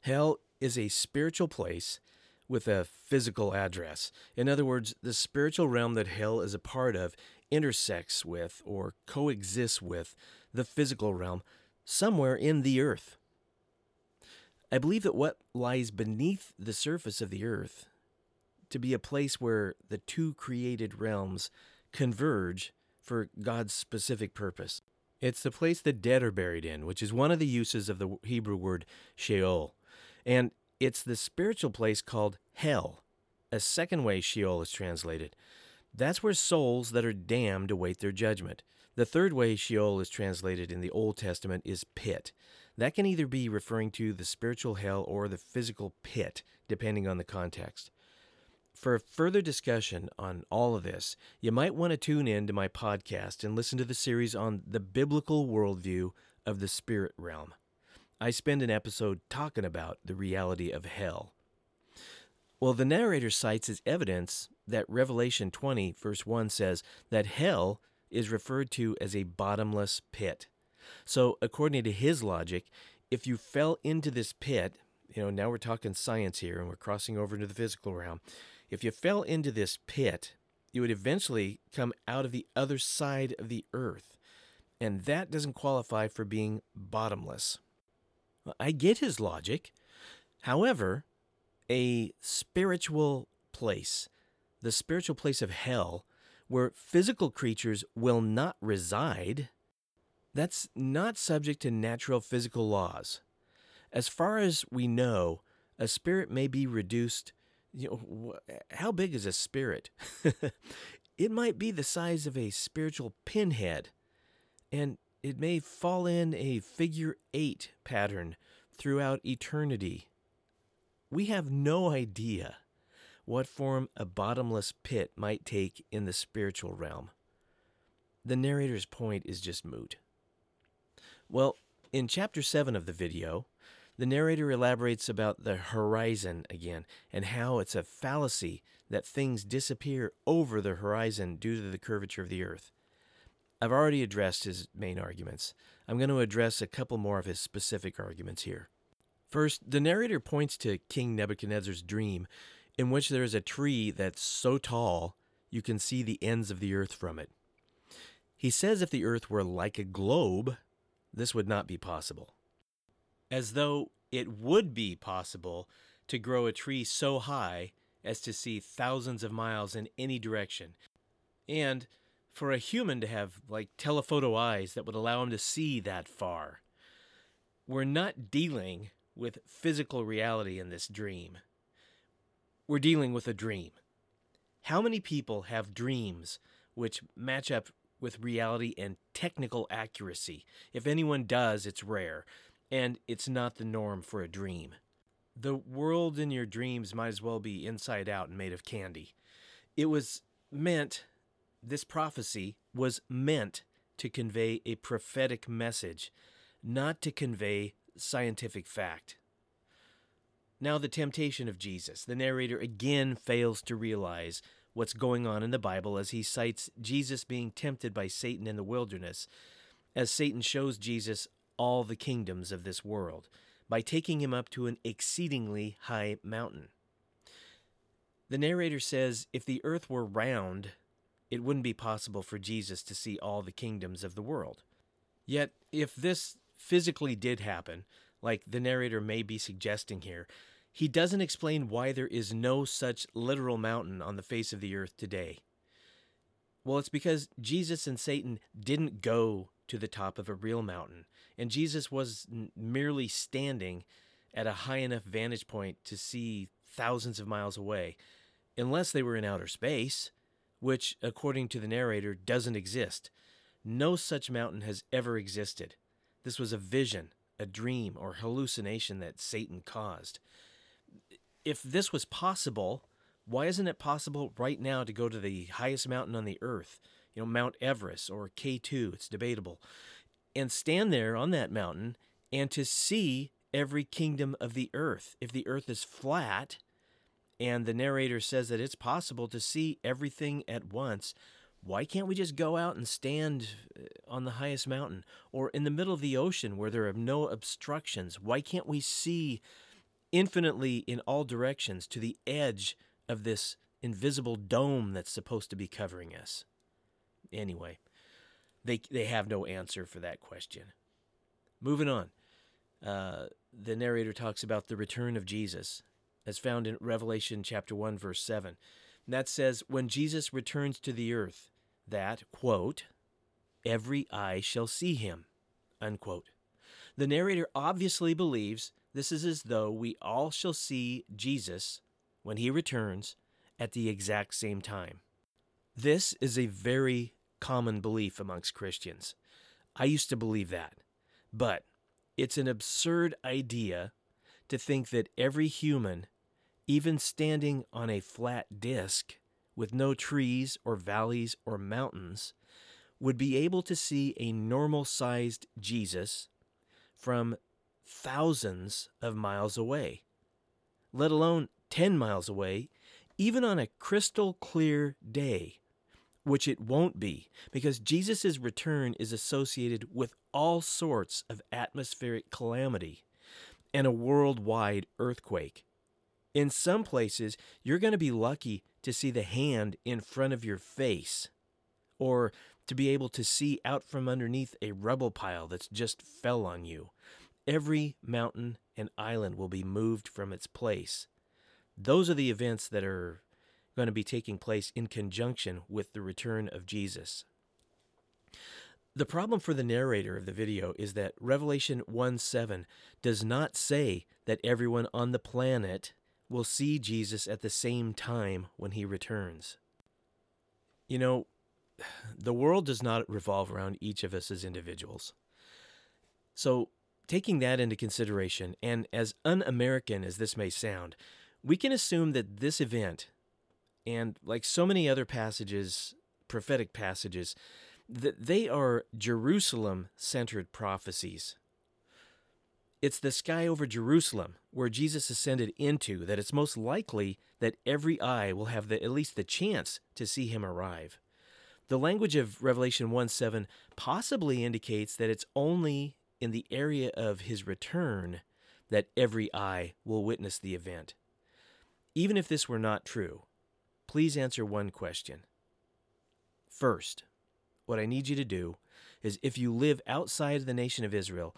Hell is a spiritual place with a physical address. In other words, the spiritual realm that hell is a part of intersects with or coexists with the physical realm somewhere in the earth. I believe that what lies beneath the surface of the earth to be a place where the two created realms converge for God's specific purpose. It's the place the dead are buried in, which is one of the uses of the Hebrew word Sheol. And it's the spiritual place called hell, a second way Sheol is translated. That's where souls that are damned await their judgment. The third way Sheol is translated in the Old Testament is pit. That can either be referring to the spiritual hell or the physical pit, depending on the context. For further discussion on all of this, you might want to tune in to my podcast and listen to the series on the biblical worldview of the spirit realm. I spend an episode talking about the reality of hell. Well, the narrator cites as evidence that Revelation 20, verse 1 says that hell is referred to as a bottomless pit. So, according to his logic, if you fell into this pit, you know, now we're talking science here and we're crossing over into the physical realm. If you fell into this pit, you would eventually come out of the other side of the earth. And that doesn't qualify for being bottomless. I get his logic. However, a spiritual place, the spiritual place of hell, where physical creatures will not reside, that's not subject to natural physical laws. As far as we know, a spirit may be reduced. You know, how big is a spirit? it might be the size of a spiritual pinhead, and it may fall in a figure eight pattern throughout eternity. We have no idea what form a bottomless pit might take in the spiritual realm. The narrator's point is just moot. Well, in chapter 7 of the video, the narrator elaborates about the horizon again and how it's a fallacy that things disappear over the horizon due to the curvature of the earth. I've already addressed his main arguments. I'm going to address a couple more of his specific arguments here. First, the narrator points to King Nebuchadnezzar's dream, in which there is a tree that's so tall you can see the ends of the earth from it. He says if the earth were like a globe, this would not be possible as though it would be possible to grow a tree so high as to see thousands of miles in any direction. And for a human to have like telephoto eyes that would allow him to see that far. We're not dealing with physical reality in this dream. We're dealing with a dream. How many people have dreams which match up with reality and technical accuracy? If anyone does, it's rare and it's not the norm for a dream. The world in your dreams might as well be inside out and made of candy. It was meant, this prophecy was meant to convey a prophetic message, not to convey scientific fact. Now, the temptation of Jesus. The narrator again fails to realize what's going on in the Bible as he cites Jesus being tempted by Satan in the wilderness, as Satan shows Jesus all the kingdoms of this world by taking him up to an exceedingly high mountain. The narrator says if the earth were round, it wouldn't be possible for Jesus to see all the kingdoms of the world. Yet, if this physically did happen, like the narrator may be suggesting here, he doesn't explain why there is no such literal mountain on the face of the earth today. Well, it's because Jesus and Satan didn't go to the top of a real mountain. And Jesus was n- merely standing at a high enough vantage point to see thousands of miles away, unless they were in outer space, which, according to the narrator, doesn't exist. No such mountain has ever existed. This was a vision, a dream, or hallucination that Satan caused. If this was possible, why isn't it possible right now to go to the highest mountain on the earth? You know, Mount Everest or K2. It's debatable. and stand there on that mountain and to see every kingdom of the earth. If the earth is flat, and the narrator says that it's possible to see everything at once, why can't we just go out and stand uh, on the highest mountain or in the middle of the ocean where there are no obstructions? Why can't we see infinitely in all directions to the edge of this invisible dome that's supposed to be covering us? Anyway, they, they have no answer for that question. Moving on. Uh, the narrator talks about the return of Jesus, as found in Revelation chapter 1, verse 7. And that says, When Jesus returns to the earth, that, quote, every eye shall see him, unquote. The narrator obviously believes this is as though we all shall see Jesus when he returns at the exact same time. This is a very common belief amongst Christians. I used to believe that. But it's an absurd idea to think that every human, even standing on a flat disk with no trees or valleys or mountains, would be able to see a normal sized Jesus from thousands of miles away, let alone 10 miles away, even on a crystal clear day, which it won't be, because Jesus' return is associated with all sorts of atmospheric calamity and a worldwide earthquake. In some places, you're going to be lucky to see the hand in front of your face, or to be able to see out from underneath a rubble pile that's just fell on you. Every mountain and island will be moved from its place. Those are the events that are going to be taking place in conjunction with the return of Jesus. The problem for the narrator of the video is that Revelation 1 7 does not say that everyone on the planet will see Jesus at the same time when he returns. You know, the world does not revolve around each of us as individuals. So, taking that into consideration, and as un American as this may sound, we can assume that this event, and like so many other passages, prophetic passages, that they are Jerusalem centered prophecies. It's the sky over Jerusalem, where Jesus ascended into, that it's most likely that every eye will have the, at least the chance to see him arrive. The language of Revelation 1 7 possibly indicates that it's only in the area of his return that every eye will witness the event. Even if this were not true, please answer one question. First, what I need you to do is if you live outside the nation of Israel,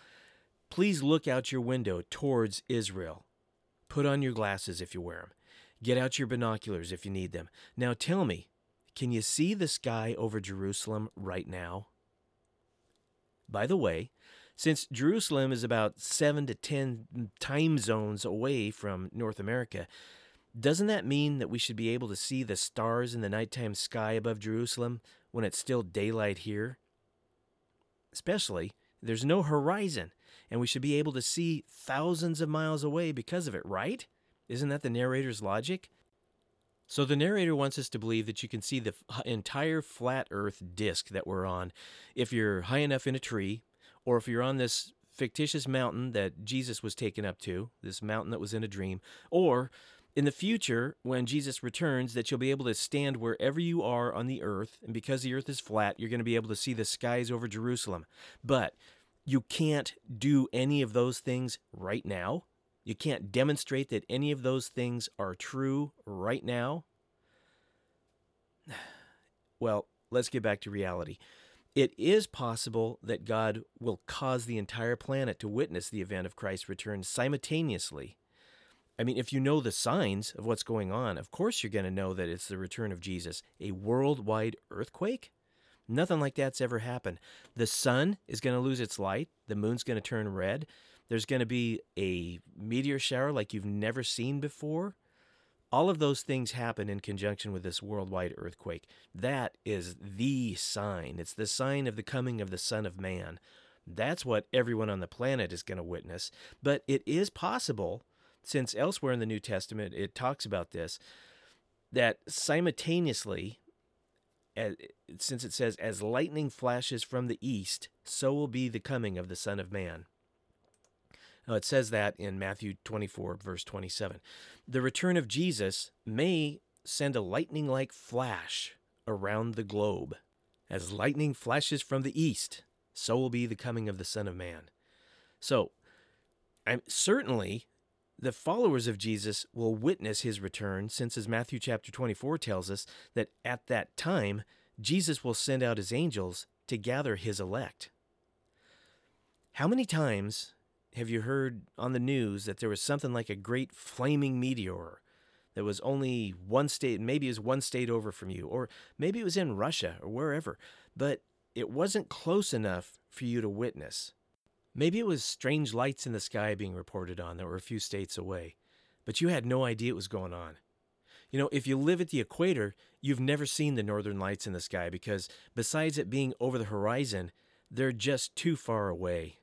please look out your window towards Israel. Put on your glasses if you wear them. Get out your binoculars if you need them. Now tell me, can you see the sky over Jerusalem right now? By the way, since Jerusalem is about seven to ten time zones away from North America, doesn't that mean that we should be able to see the stars in the nighttime sky above Jerusalem when it's still daylight here? Especially, there's no horizon, and we should be able to see thousands of miles away because of it, right? Isn't that the narrator's logic? So, the narrator wants us to believe that you can see the entire flat Earth disk that we're on if you're high enough in a tree, or if you're on this fictitious mountain that Jesus was taken up to, this mountain that was in a dream, or in the future, when Jesus returns, that you'll be able to stand wherever you are on the earth. And because the earth is flat, you're going to be able to see the skies over Jerusalem. But you can't do any of those things right now. You can't demonstrate that any of those things are true right now. Well, let's get back to reality. It is possible that God will cause the entire planet to witness the event of Christ's return simultaneously I mean, if you know the signs of what's going on, of course you're going to know that it's the return of Jesus. A worldwide earthquake? Nothing like that's ever happened. The sun is going to lose its light, the moon's going to turn red, there's going to be a meteor shower like you've never seen before. All of those things happen in conjunction with this worldwide earthquake. That is the sign. It's the sign of the coming of the Son of Man. That's what everyone on the planet is going to witness. But it is possible since elsewhere in the New Testament it talks about this, that simultaneously as, since it says, As lightning flashes from the east, so will be the coming of the Son of Man. Now, it says that in Matthew 24, verse 27. The return of Jesus may send a lightning like flash around the globe. As lightning flashes from the east, so will be the coming of the Son of Man. So, I'm certainly the followers of Jesus will witness his return, since as Matthew chapter 24 tells us that at that time Jesus will send out his angels to gather his elect. How many times have you heard on the news that there was something like a great flaming meteor that was only one state, maybe it was one state over from you, or maybe it was in Russia or wherever, but it wasn't close enough for you to witness? Maybe it was strange lights in the sky being reported on that were a few states away, but you had no idea it was going on. You know, if you live at the equator, you've never seen the northern lights in the sky because, besides it being over the horizon, they're just too far away.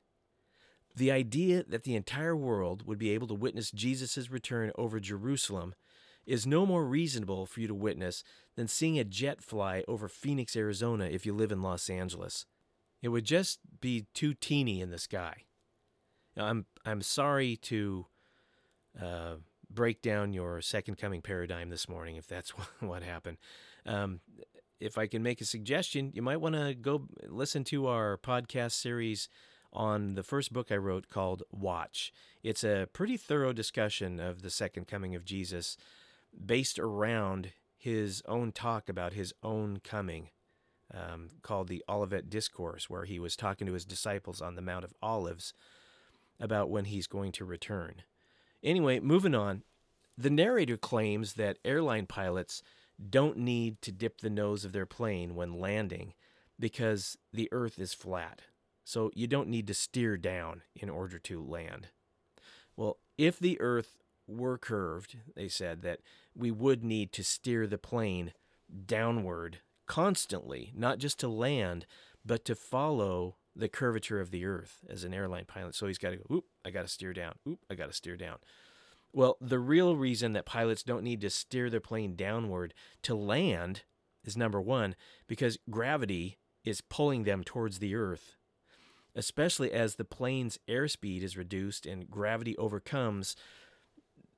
The idea that the entire world would be able to witness Jesus' return over Jerusalem is no more reasonable for you to witness than seeing a jet fly over Phoenix, Arizona if you live in Los Angeles. It would just be too teeny in the sky. Now, I'm I'm sorry to uh, break down your second coming paradigm this morning if that's what happened. Um, if I can make a suggestion, you might want to go listen to our podcast series on the first book I wrote called Watch. It's a pretty thorough discussion of the second coming of Jesus based around his own talk about his own coming um, called the Olivet Discourse, where he was talking to his disciples on the Mount of Olives about when he's going to return. Anyway, moving on, the narrator claims that airline pilots don't need to dip the nose of their plane when landing because the earth is flat. So you don't need to steer down in order to land. Well, if the earth were curved, they said that we would need to steer the plane downward constantly, not just to land, but to follow the curvature of the earth as an airline pilot. So he's got to go, oop, I got to steer down. Oop, I got to steer down. Well, the real reason that pilots don't need to steer their plane downward to land is number one, because gravity is pulling them towards the earth, especially as the plane's airspeed is reduced and gravity overcomes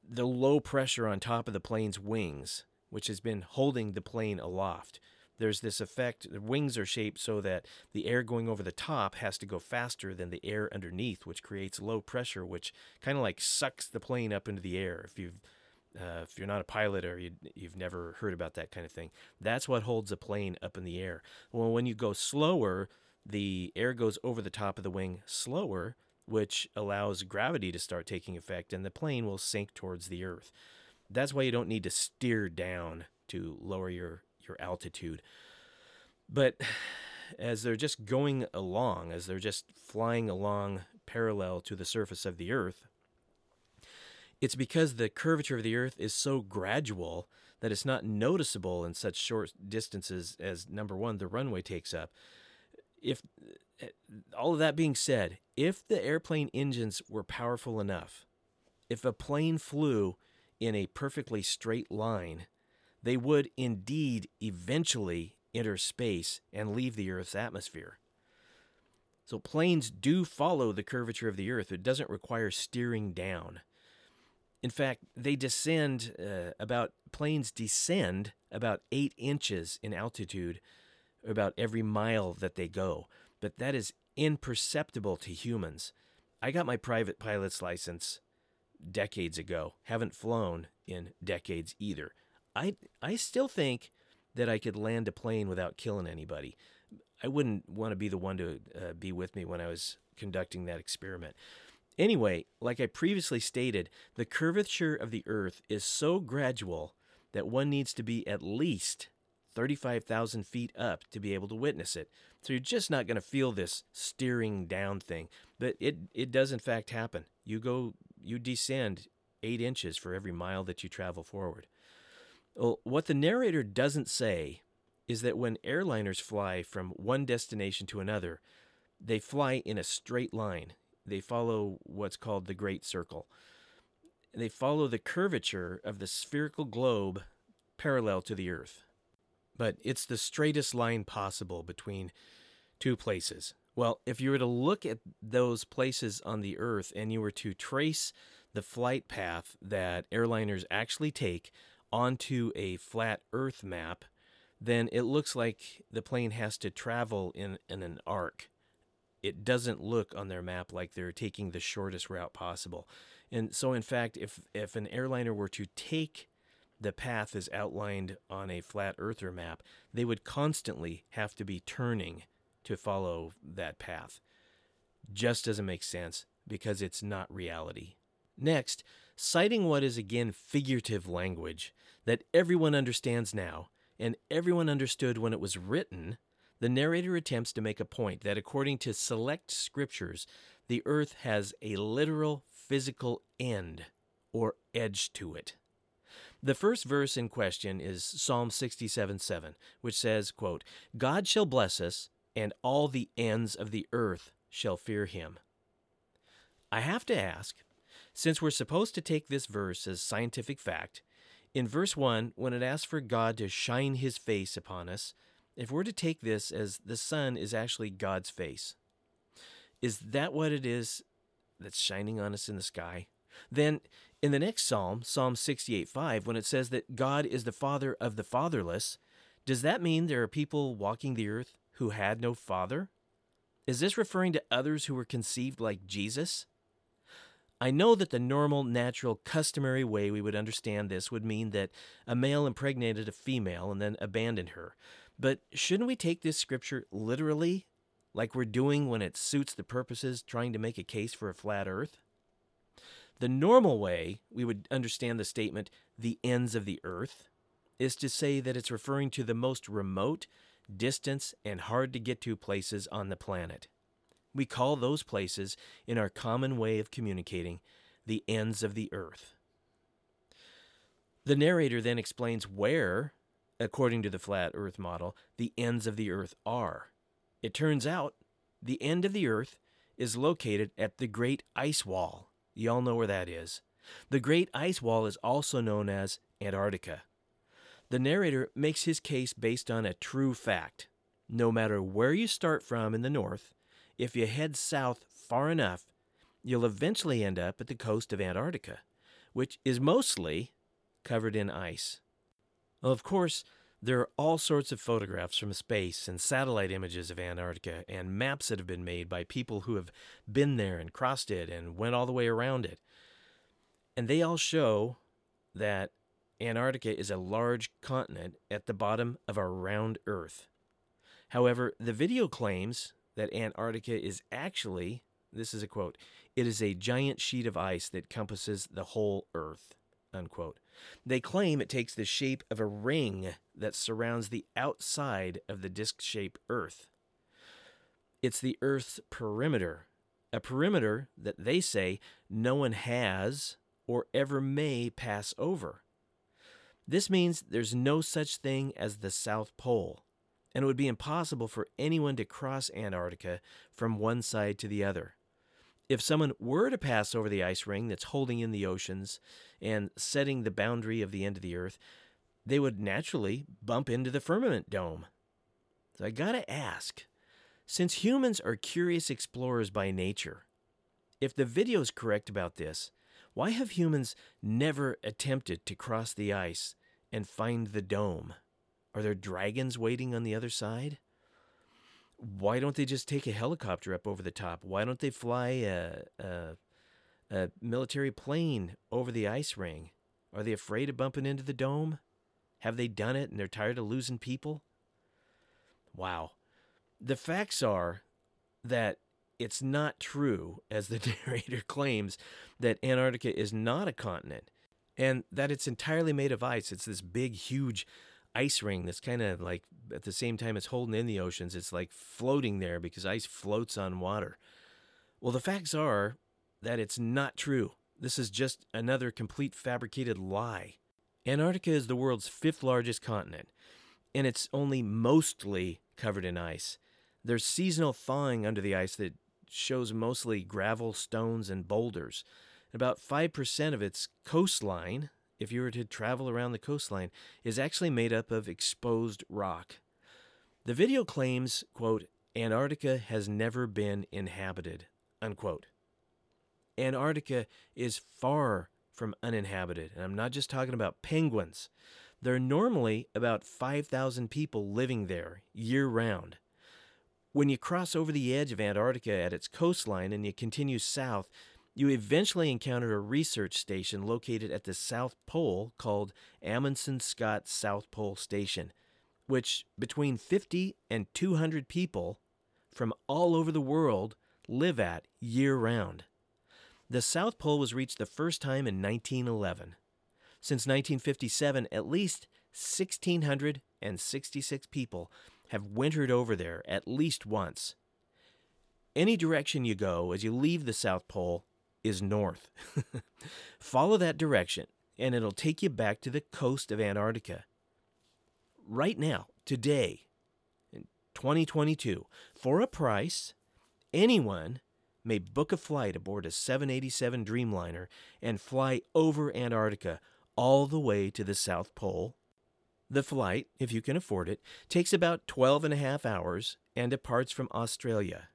the low pressure on top of the plane's wings, which has been holding the plane aloft there's this effect the wings are shaped so that the air going over the top has to go faster than the air underneath which creates low pressure which kind of like sucks the plane up into the air. If you've uh, if you're not a pilot or you, you've never heard about that kind of thing that's what holds a plane up in the air. Well when you go slower the air goes over the top of the wing slower which allows gravity to start taking effect and the plane will sink towards the earth. That's why you don't need to steer down to lower your your altitude. But as they're just going along, as they're just flying along parallel to the surface of the Earth, it's because the curvature of the Earth is so gradual that it's not noticeable in such short distances as number one, the runway takes up. If eh, all of that being said, if the airplane engines were powerful enough, if a plane flew in a perfectly straight line, they would indeed eventually enter space and leave the Earth's atmosphere. So planes do follow the curvature of the Earth. It doesn't require steering down. In fact, they descend uh, about, planes descend about eight inches in altitude about every mile that they go. But that is imperceptible to humans. I got my private pilot's license decades ago, haven't flown in decades either. I I still think that I could land a plane without killing anybody. I wouldn't want to be the one to uh, be with me when I was conducting that experiment. Anyway, like I previously stated, the curvature of the Earth is so gradual that one needs to be at least 35,000 feet up to be able to witness it. So you're just not going to feel this steering down thing. But it, it does, in fact, happen. You go, you descend eight inches for every mile that you travel forward. Well, what the narrator doesn't say is that when airliners fly from one destination to another, they fly in a straight line. They follow what's called the Great Circle. They follow the curvature of the spherical globe parallel to the Earth. but it's the straightest line possible between two places. Well, if you were to look at those places on the Earth and you were to trace the flight path that airliners actually take onto a flat Earth map, then it looks like the plane has to travel in, in an arc. It doesn't look on their map like they're taking the shortest route possible. And so, in fact, if, if an airliner were to take the path as outlined on a flat earther map, they would constantly have to be turning to follow that path. Just doesn't make sense because it's not reality. Next, citing what is again figurative language that everyone understands now and everyone understood when it was written, the narrator attempts to make a point that according to select scriptures, the earth has a literal physical end or edge to it. The first verse in question is Psalm 67 7, which says, quote, God shall bless us, and all the ends of the earth shall fear him. I have to ask, since we're supposed to take this verse as scientific fact, in verse 1, when it asks for God to shine his face upon us, if we're to take this as the sun is actually God's face, is that what it is that's shining on us in the sky? Then in the next psalm, Psalm 68 5, when it says that God is the father of the fatherless, does that mean there are people walking the earth who had no father? Is this referring to others who were conceived like Jesus? I know that the normal, natural, customary way we would understand this would mean that a male impregnated a female and then abandoned her. But shouldn't we take this scripture literally, like we're doing when it suits the purposes trying to make a case for a flat earth? The normal way we would understand the statement, the ends of the earth, is to say that it's referring to the most remote, distant, and hard to get to places on the planet. We call those places, in our common way of communicating, the ends of the earth. The narrator then explains where, according to the flat earth model, the ends of the earth are. It turns out the end of the earth is located at the Great Ice Wall. You all know where that is. The Great Ice Wall is also known as Antarctica. The narrator makes his case based on a true fact. No matter where you start from in the north, if you head south far enough, you'll eventually end up at the coast of Antarctica, which is mostly covered in ice. Well, of course, there are all sorts of photographs from space and satellite images of Antarctica and maps that have been made by people who have been there and crossed it and went all the way around it. And they all show that Antarctica is a large continent at the bottom of our round Earth. However, the video claims that Antarctica is actually, this is a quote, it is a giant sheet of ice that compasses the whole Earth. Unquote. They claim it takes the shape of a ring that surrounds the outside of the disc shaped Earth. It's the Earth's perimeter, a perimeter that they say no one has or ever may pass over. This means there's no such thing as the South Pole, and it would be impossible for anyone to cross Antarctica from one side to the other. If someone were to pass over the ice ring that's holding in the oceans and setting the boundary of the end of the earth, they would naturally bump into the firmament dome. So I gotta ask since humans are curious explorers by nature, if the video is correct about this, why have humans never attempted to cross the ice and find the dome? Are there dragons waiting on the other side? Why don't they just take a helicopter up over the top? Why don't they fly a, a, a military plane over the ice ring? Are they afraid of bumping into the dome? Have they done it and they're tired of losing people? Wow. The facts are that it's not true, as the narrator claims, that Antarctica is not a continent and that it's entirely made of ice. It's this big, huge ice ring that's kind of like at the same time it's holding in the oceans, it's like floating there because ice floats on water. Well, the facts are that it's not true. This is just another complete fabricated lie. Antarctica is the world's fifth largest continent, and it's only mostly covered in ice. There's seasonal thawing under the ice that shows mostly gravel, stones, and boulders. About 5% of its coastline if you were to travel around the coastline, is actually made up of exposed rock. The video claims, quote, Antarctica has never been inhabited, unquote. Antarctica is far from uninhabited, and I'm not just talking about penguins. There are normally about 5,000 people living there year round. When you cross over the edge of Antarctica at its coastline and you continue south, you eventually encounter a research station located at the South Pole called Amundsen Scott South Pole Station, which between 50 and 200 people from all over the world live at year round. The South Pole was reached the first time in 1911. Since 1957, at least 1,666 people have wintered over there at least once. Any direction you go as you leave the South Pole is north. Follow that direction, and it'll take you back to the coast of Antarctica. Right now, today, in 2022, for a price, anyone may book a flight aboard a 787 Dreamliner and fly over Antarctica all the way to the South Pole. The flight, if you can afford it, takes about 12 and a half hours and departs from Australia.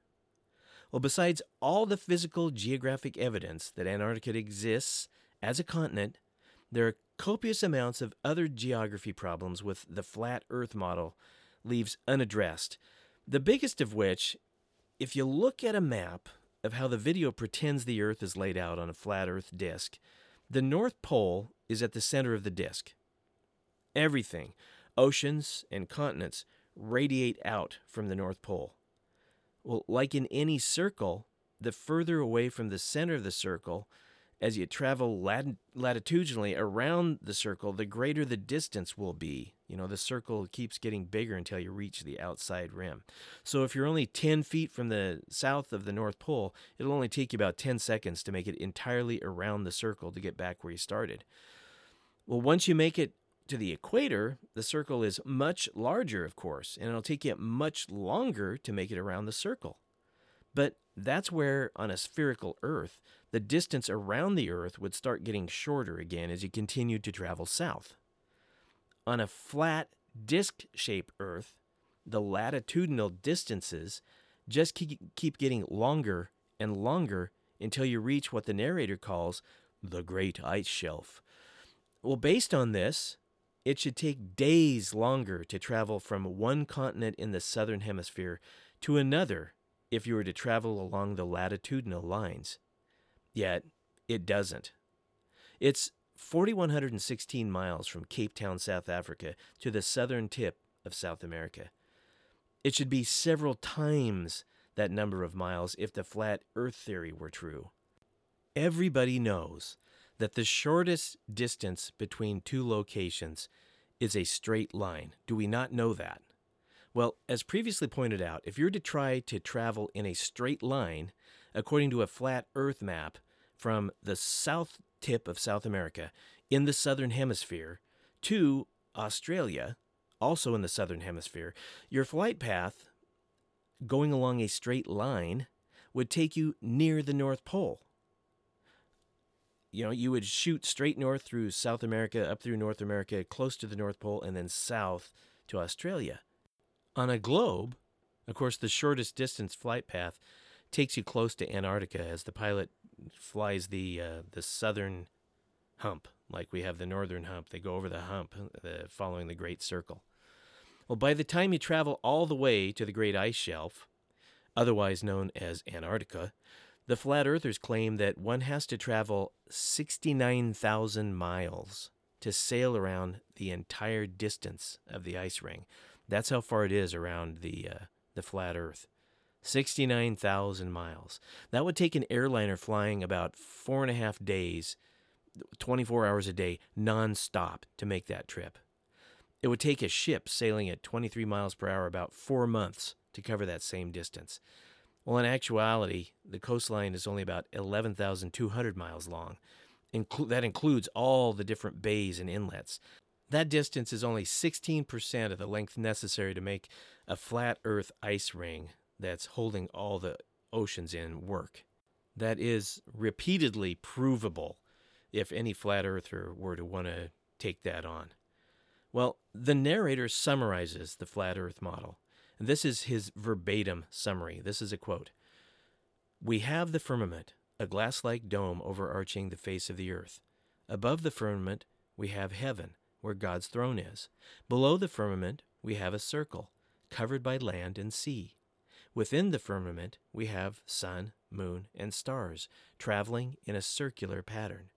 Well, besides all the physical geographic evidence that Antarctica exists as a continent, there are copious amounts of other geography problems with the flat Earth model leaves unaddressed. The biggest of which, if you look at a map of how the video pretends the Earth is laid out on a flat Earth disk, the North Pole is at the center of the disk. Everything, oceans and continents, radiate out from the North Pole. Well, like in any circle, the further away from the center of the circle, as you travel lat- latitudinally around the circle, the greater the distance will be. You know, the circle keeps getting bigger until you reach the outside rim. So if you're only 10 feet from the south of the North Pole, it'll only take you about 10 seconds to make it entirely around the circle to get back where you started. Well, once you make it to the equator, the circle is much larger, of course, and it'll take you much longer to make it around the circle. But that's where, on a spherical Earth, the distance around the Earth would start getting shorter again as you continued to travel south. On a flat, disc shaped Earth, the latitudinal distances just keep getting longer and longer until you reach what the narrator calls the Great Ice Shelf. Well, based on this, it should take days longer to travel from one continent in the southern hemisphere to another if you were to travel along the latitudinal lines. Yet, it doesn't. It's 4,116 miles from Cape Town, South Africa, to the southern tip of South America. It should be several times that number of miles if the flat Earth theory were true. Everybody knows that the shortest distance between two locations is a straight line. Do we not know that? Well, as previously pointed out, if you're to try to travel in a straight line, according to a flat Earth map, from the south tip of South America in the southern hemisphere to Australia, also in the southern hemisphere, your flight path going along a straight line would take you near the North Pole you know, you would shoot straight north through South America, up through North America, close to the North Pole, and then south to Australia. On a globe, of course, the shortest distance flight path takes you close to Antarctica as the pilot flies the uh, the southern hump, like we have the northern hump. They go over the hump, uh, following the Great Circle. Well, by the time you travel all the way to the Great Ice Shelf, otherwise known as Antarctica, the flat earthers claim that one has to travel 69,000 miles to sail around the entire distance of the ice ring. That's how far it is around the, uh, the flat earth. 69,000 miles. That would take an airliner flying about four and a half days, 24 hours a day, nonstop to make that trip. It would take a ship sailing at 23 miles per hour about four months to cover that same distance. Well, in actuality, the coastline is only about 11,200 miles long. Inclu- that includes all the different bays and inlets. That distance is only 16% of the length necessary to make a flat Earth ice ring that's holding all the oceans in work. That is repeatedly provable if any flat earther were to want to take that on. Well, the narrator summarizes the flat earth model. And this is his verbatim summary. This is a quote We have the firmament, a glass like dome overarching the face of the earth. Above the firmament, we have heaven, where God's throne is. Below the firmament, we have a circle, covered by land and sea. Within the firmament, we have sun, moon, and stars, traveling in a circular pattern.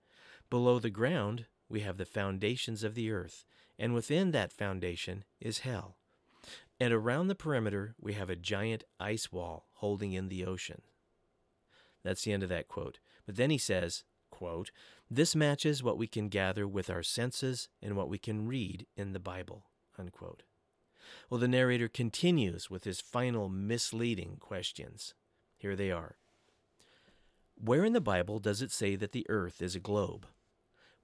Below the ground, we have the foundations of the earth, and within that foundation is hell. And around the perimeter, we have a giant ice wall holding in the ocean. That's the end of that quote. But then he says, quote, This matches what we can gather with our senses and what we can read in the Bible. Unquote. Well, the narrator continues with his final misleading questions. Here they are. Where in the Bible does it say that the earth is a globe?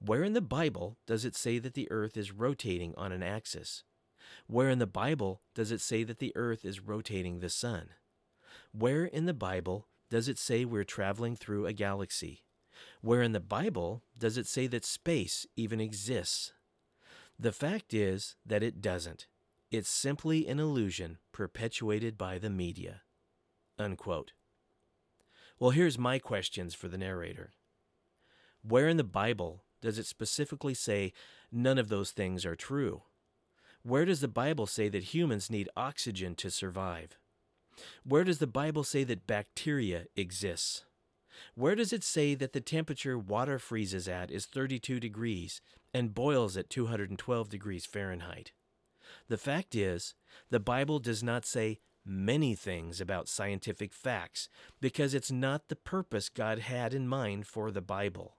Where in the Bible does it say that the earth is rotating on an axis? Where in the Bible does it say that the earth is rotating the sun? Where in the Bible does it say we're traveling through a galaxy? Where in the Bible does it say that space even exists? The fact is that it doesn't. It's simply an illusion perpetuated by the media. Unquote. Well, here's my questions for the narrator. Where in the Bible does it specifically say none of those things are true? Where does the Bible say that humans need oxygen to survive? Where does the Bible say that bacteria exists? Where does it say that the temperature water freezes at is 32 degrees and boils at 212 degrees Fahrenheit? The fact is, the Bible does not say many things about scientific facts because it's not the purpose God had in mind for the Bible.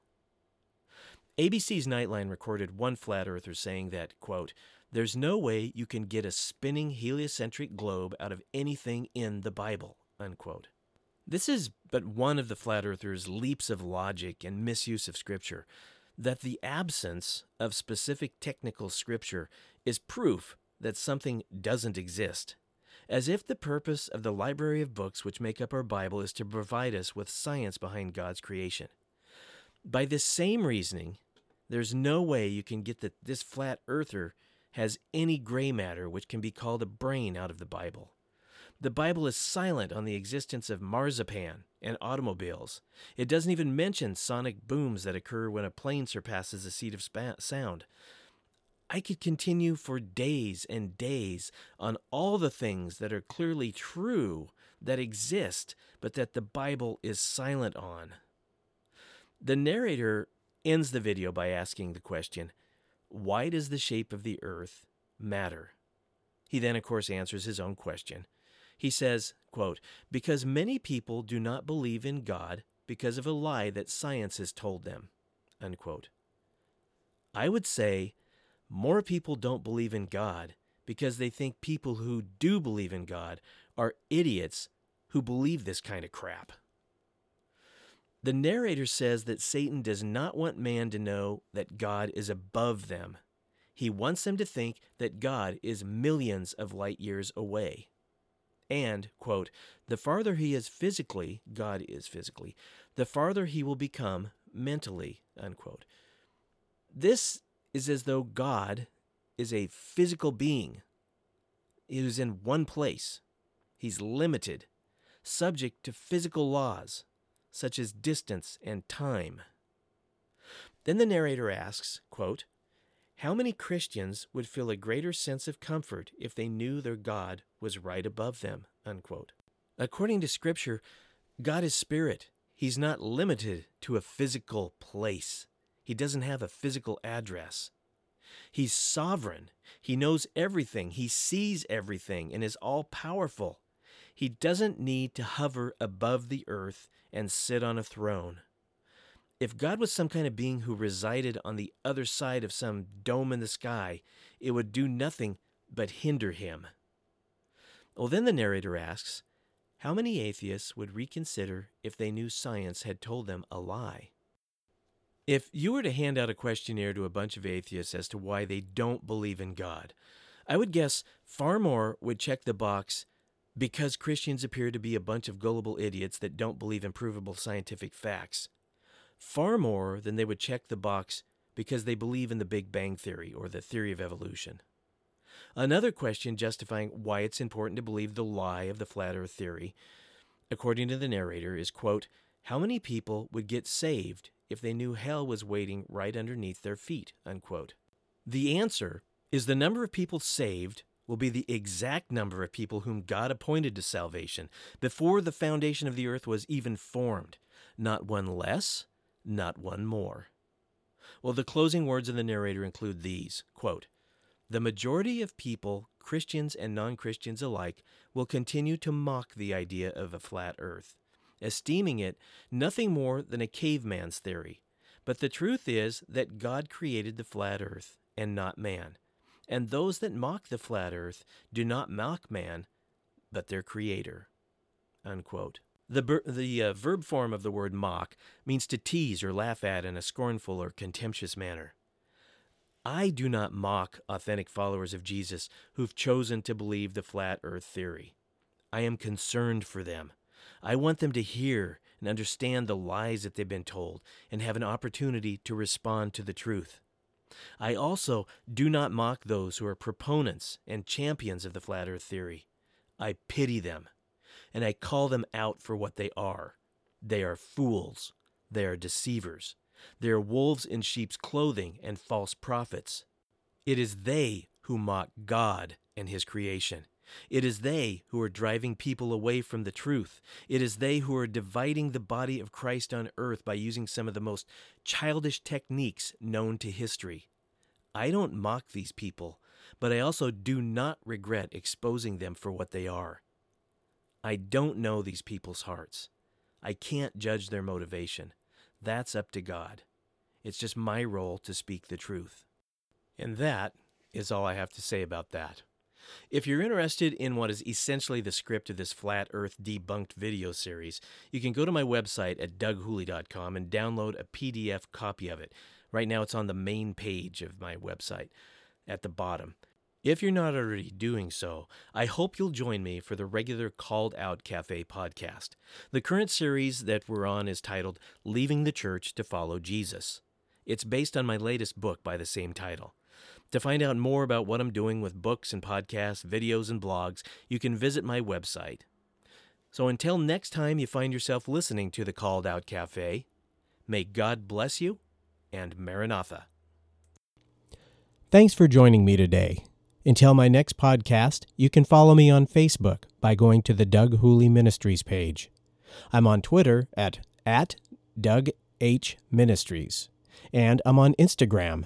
ABC's Nightline recorded one flat earther saying that, quote, there's no way you can get a spinning heliocentric globe out of anything in the Bible, unquote. This is but one of the flat earthers' leaps of logic and misuse of Scripture, that the absence of specific technical Scripture is proof that something doesn't exist, as if the purpose of the library of books which make up our Bible is to provide us with science behind God's creation. By this same reasoning, there's no way you can get that this flat earther has any gray matter which can be called a brain out of the Bible. The Bible is silent on the existence of marzipan and automobiles. It doesn't even mention sonic booms that occur when a plane surpasses a seat of spa- sound. I could continue for days and days on all the things that are clearly true that exist, but that the Bible is silent on. The narrator ends the video by asking the question why does the shape of the earth matter? He then, of course, answers his own question. He says, quote, Because many people do not believe in God because of a lie that science has told them. Unquote. I would say more people don't believe in God because they think people who do believe in God are idiots who believe this kind of crap. The narrator says that Satan does not want man to know that God is above them. He wants them to think that God is millions of light years away. And, quote, the farther he is physically, God is physically, the farther he will become mentally, unquote. This is as though God is a physical being. He is in one place. He's limited, subject to physical laws such as distance and time. Then the narrator asks, quote, How many Christians would feel a greater sense of comfort if they knew their God was right above them? Unquote. According to Scripture, God is spirit. He's not limited to a physical place. He doesn't have a physical address. He's sovereign. He knows everything. He sees everything and is all powerful. He doesn't need to hover above the earth and sit on a throne. If God was some kind of being who resided on the other side of some dome in the sky, it would do nothing but hinder him. Well, then the narrator asks, How many atheists would reconsider if they knew science had told them a lie? If you were to hand out a questionnaire to a bunch of atheists as to why they don't believe in God, I would guess far more would check the box because Christians appear to be a bunch of gullible idiots that don't believe in provable scientific facts. far more than they would check the box because they believe in the Big Bang Theory or the theory of evolution. Another question justifying why it's important to believe the lie of the flat earth theory, according to the narrator, is quote, how many people would get saved if they knew hell was waiting right underneath their feet, unquote. The answer is the number of people saved will be the exact number of people whom God appointed to salvation before the foundation of the earth was even formed, not one less, not one more. Well, the closing words of the narrator include these quote, The majority of people, Christians and non Christians alike, will continue to mock the idea of a flat earth, esteeming it nothing more than a caveman's theory. But the truth is that God created the flat earth and not man. And those that mock the flat earth do not mock man, but their creator. Unquote. The, the uh, verb form of the word mock means to tease or laugh at in a scornful or contemptuous manner. I do not mock authentic followers of Jesus who've chosen to believe the flat earth theory. I am concerned for them. I want them to hear and understand the lies that they've been told and have an opportunity to respond to the truth. I also do not mock those who are proponents and champions of the flat earth theory. I pity them and I call them out for what they are. They are fools. They are deceivers. They are wolves in sheep's clothing and false prophets. It is they who mock God and His creation. It is they who are driving people away from the truth. It is they who are dividing the body of Christ on earth by using some of the most childish techniques known to history. I don't mock these people, but I also do not regret exposing them for what they are. I don't know these people's hearts. I can't judge their motivation. That's up to God. It's just my role to speak the truth. And that is all I have to say about that. If you're interested in what is essentially the script of this Flat Earth Debunked video series, you can go to my website at doughooley.com and download a PDF copy of it. Right now, it's on the main page of my website at the bottom. If you're not already doing so, I hope you'll join me for the regular Called Out Cafe podcast. The current series that we're on is titled Leaving the Church to Follow Jesus. It's based on my latest book by the same title. To find out more about what I'm doing with books and podcasts, videos, and blogs, you can visit my website. So until next time you find yourself listening to the Called Out Cafe, may God bless you and Maranatha. Thanks for joining me today. Until my next podcast, you can follow me on Facebook by going to the Doug Hooley Ministries page. I'm on Twitter at, at Doug H. Ministries, and I'm on Instagram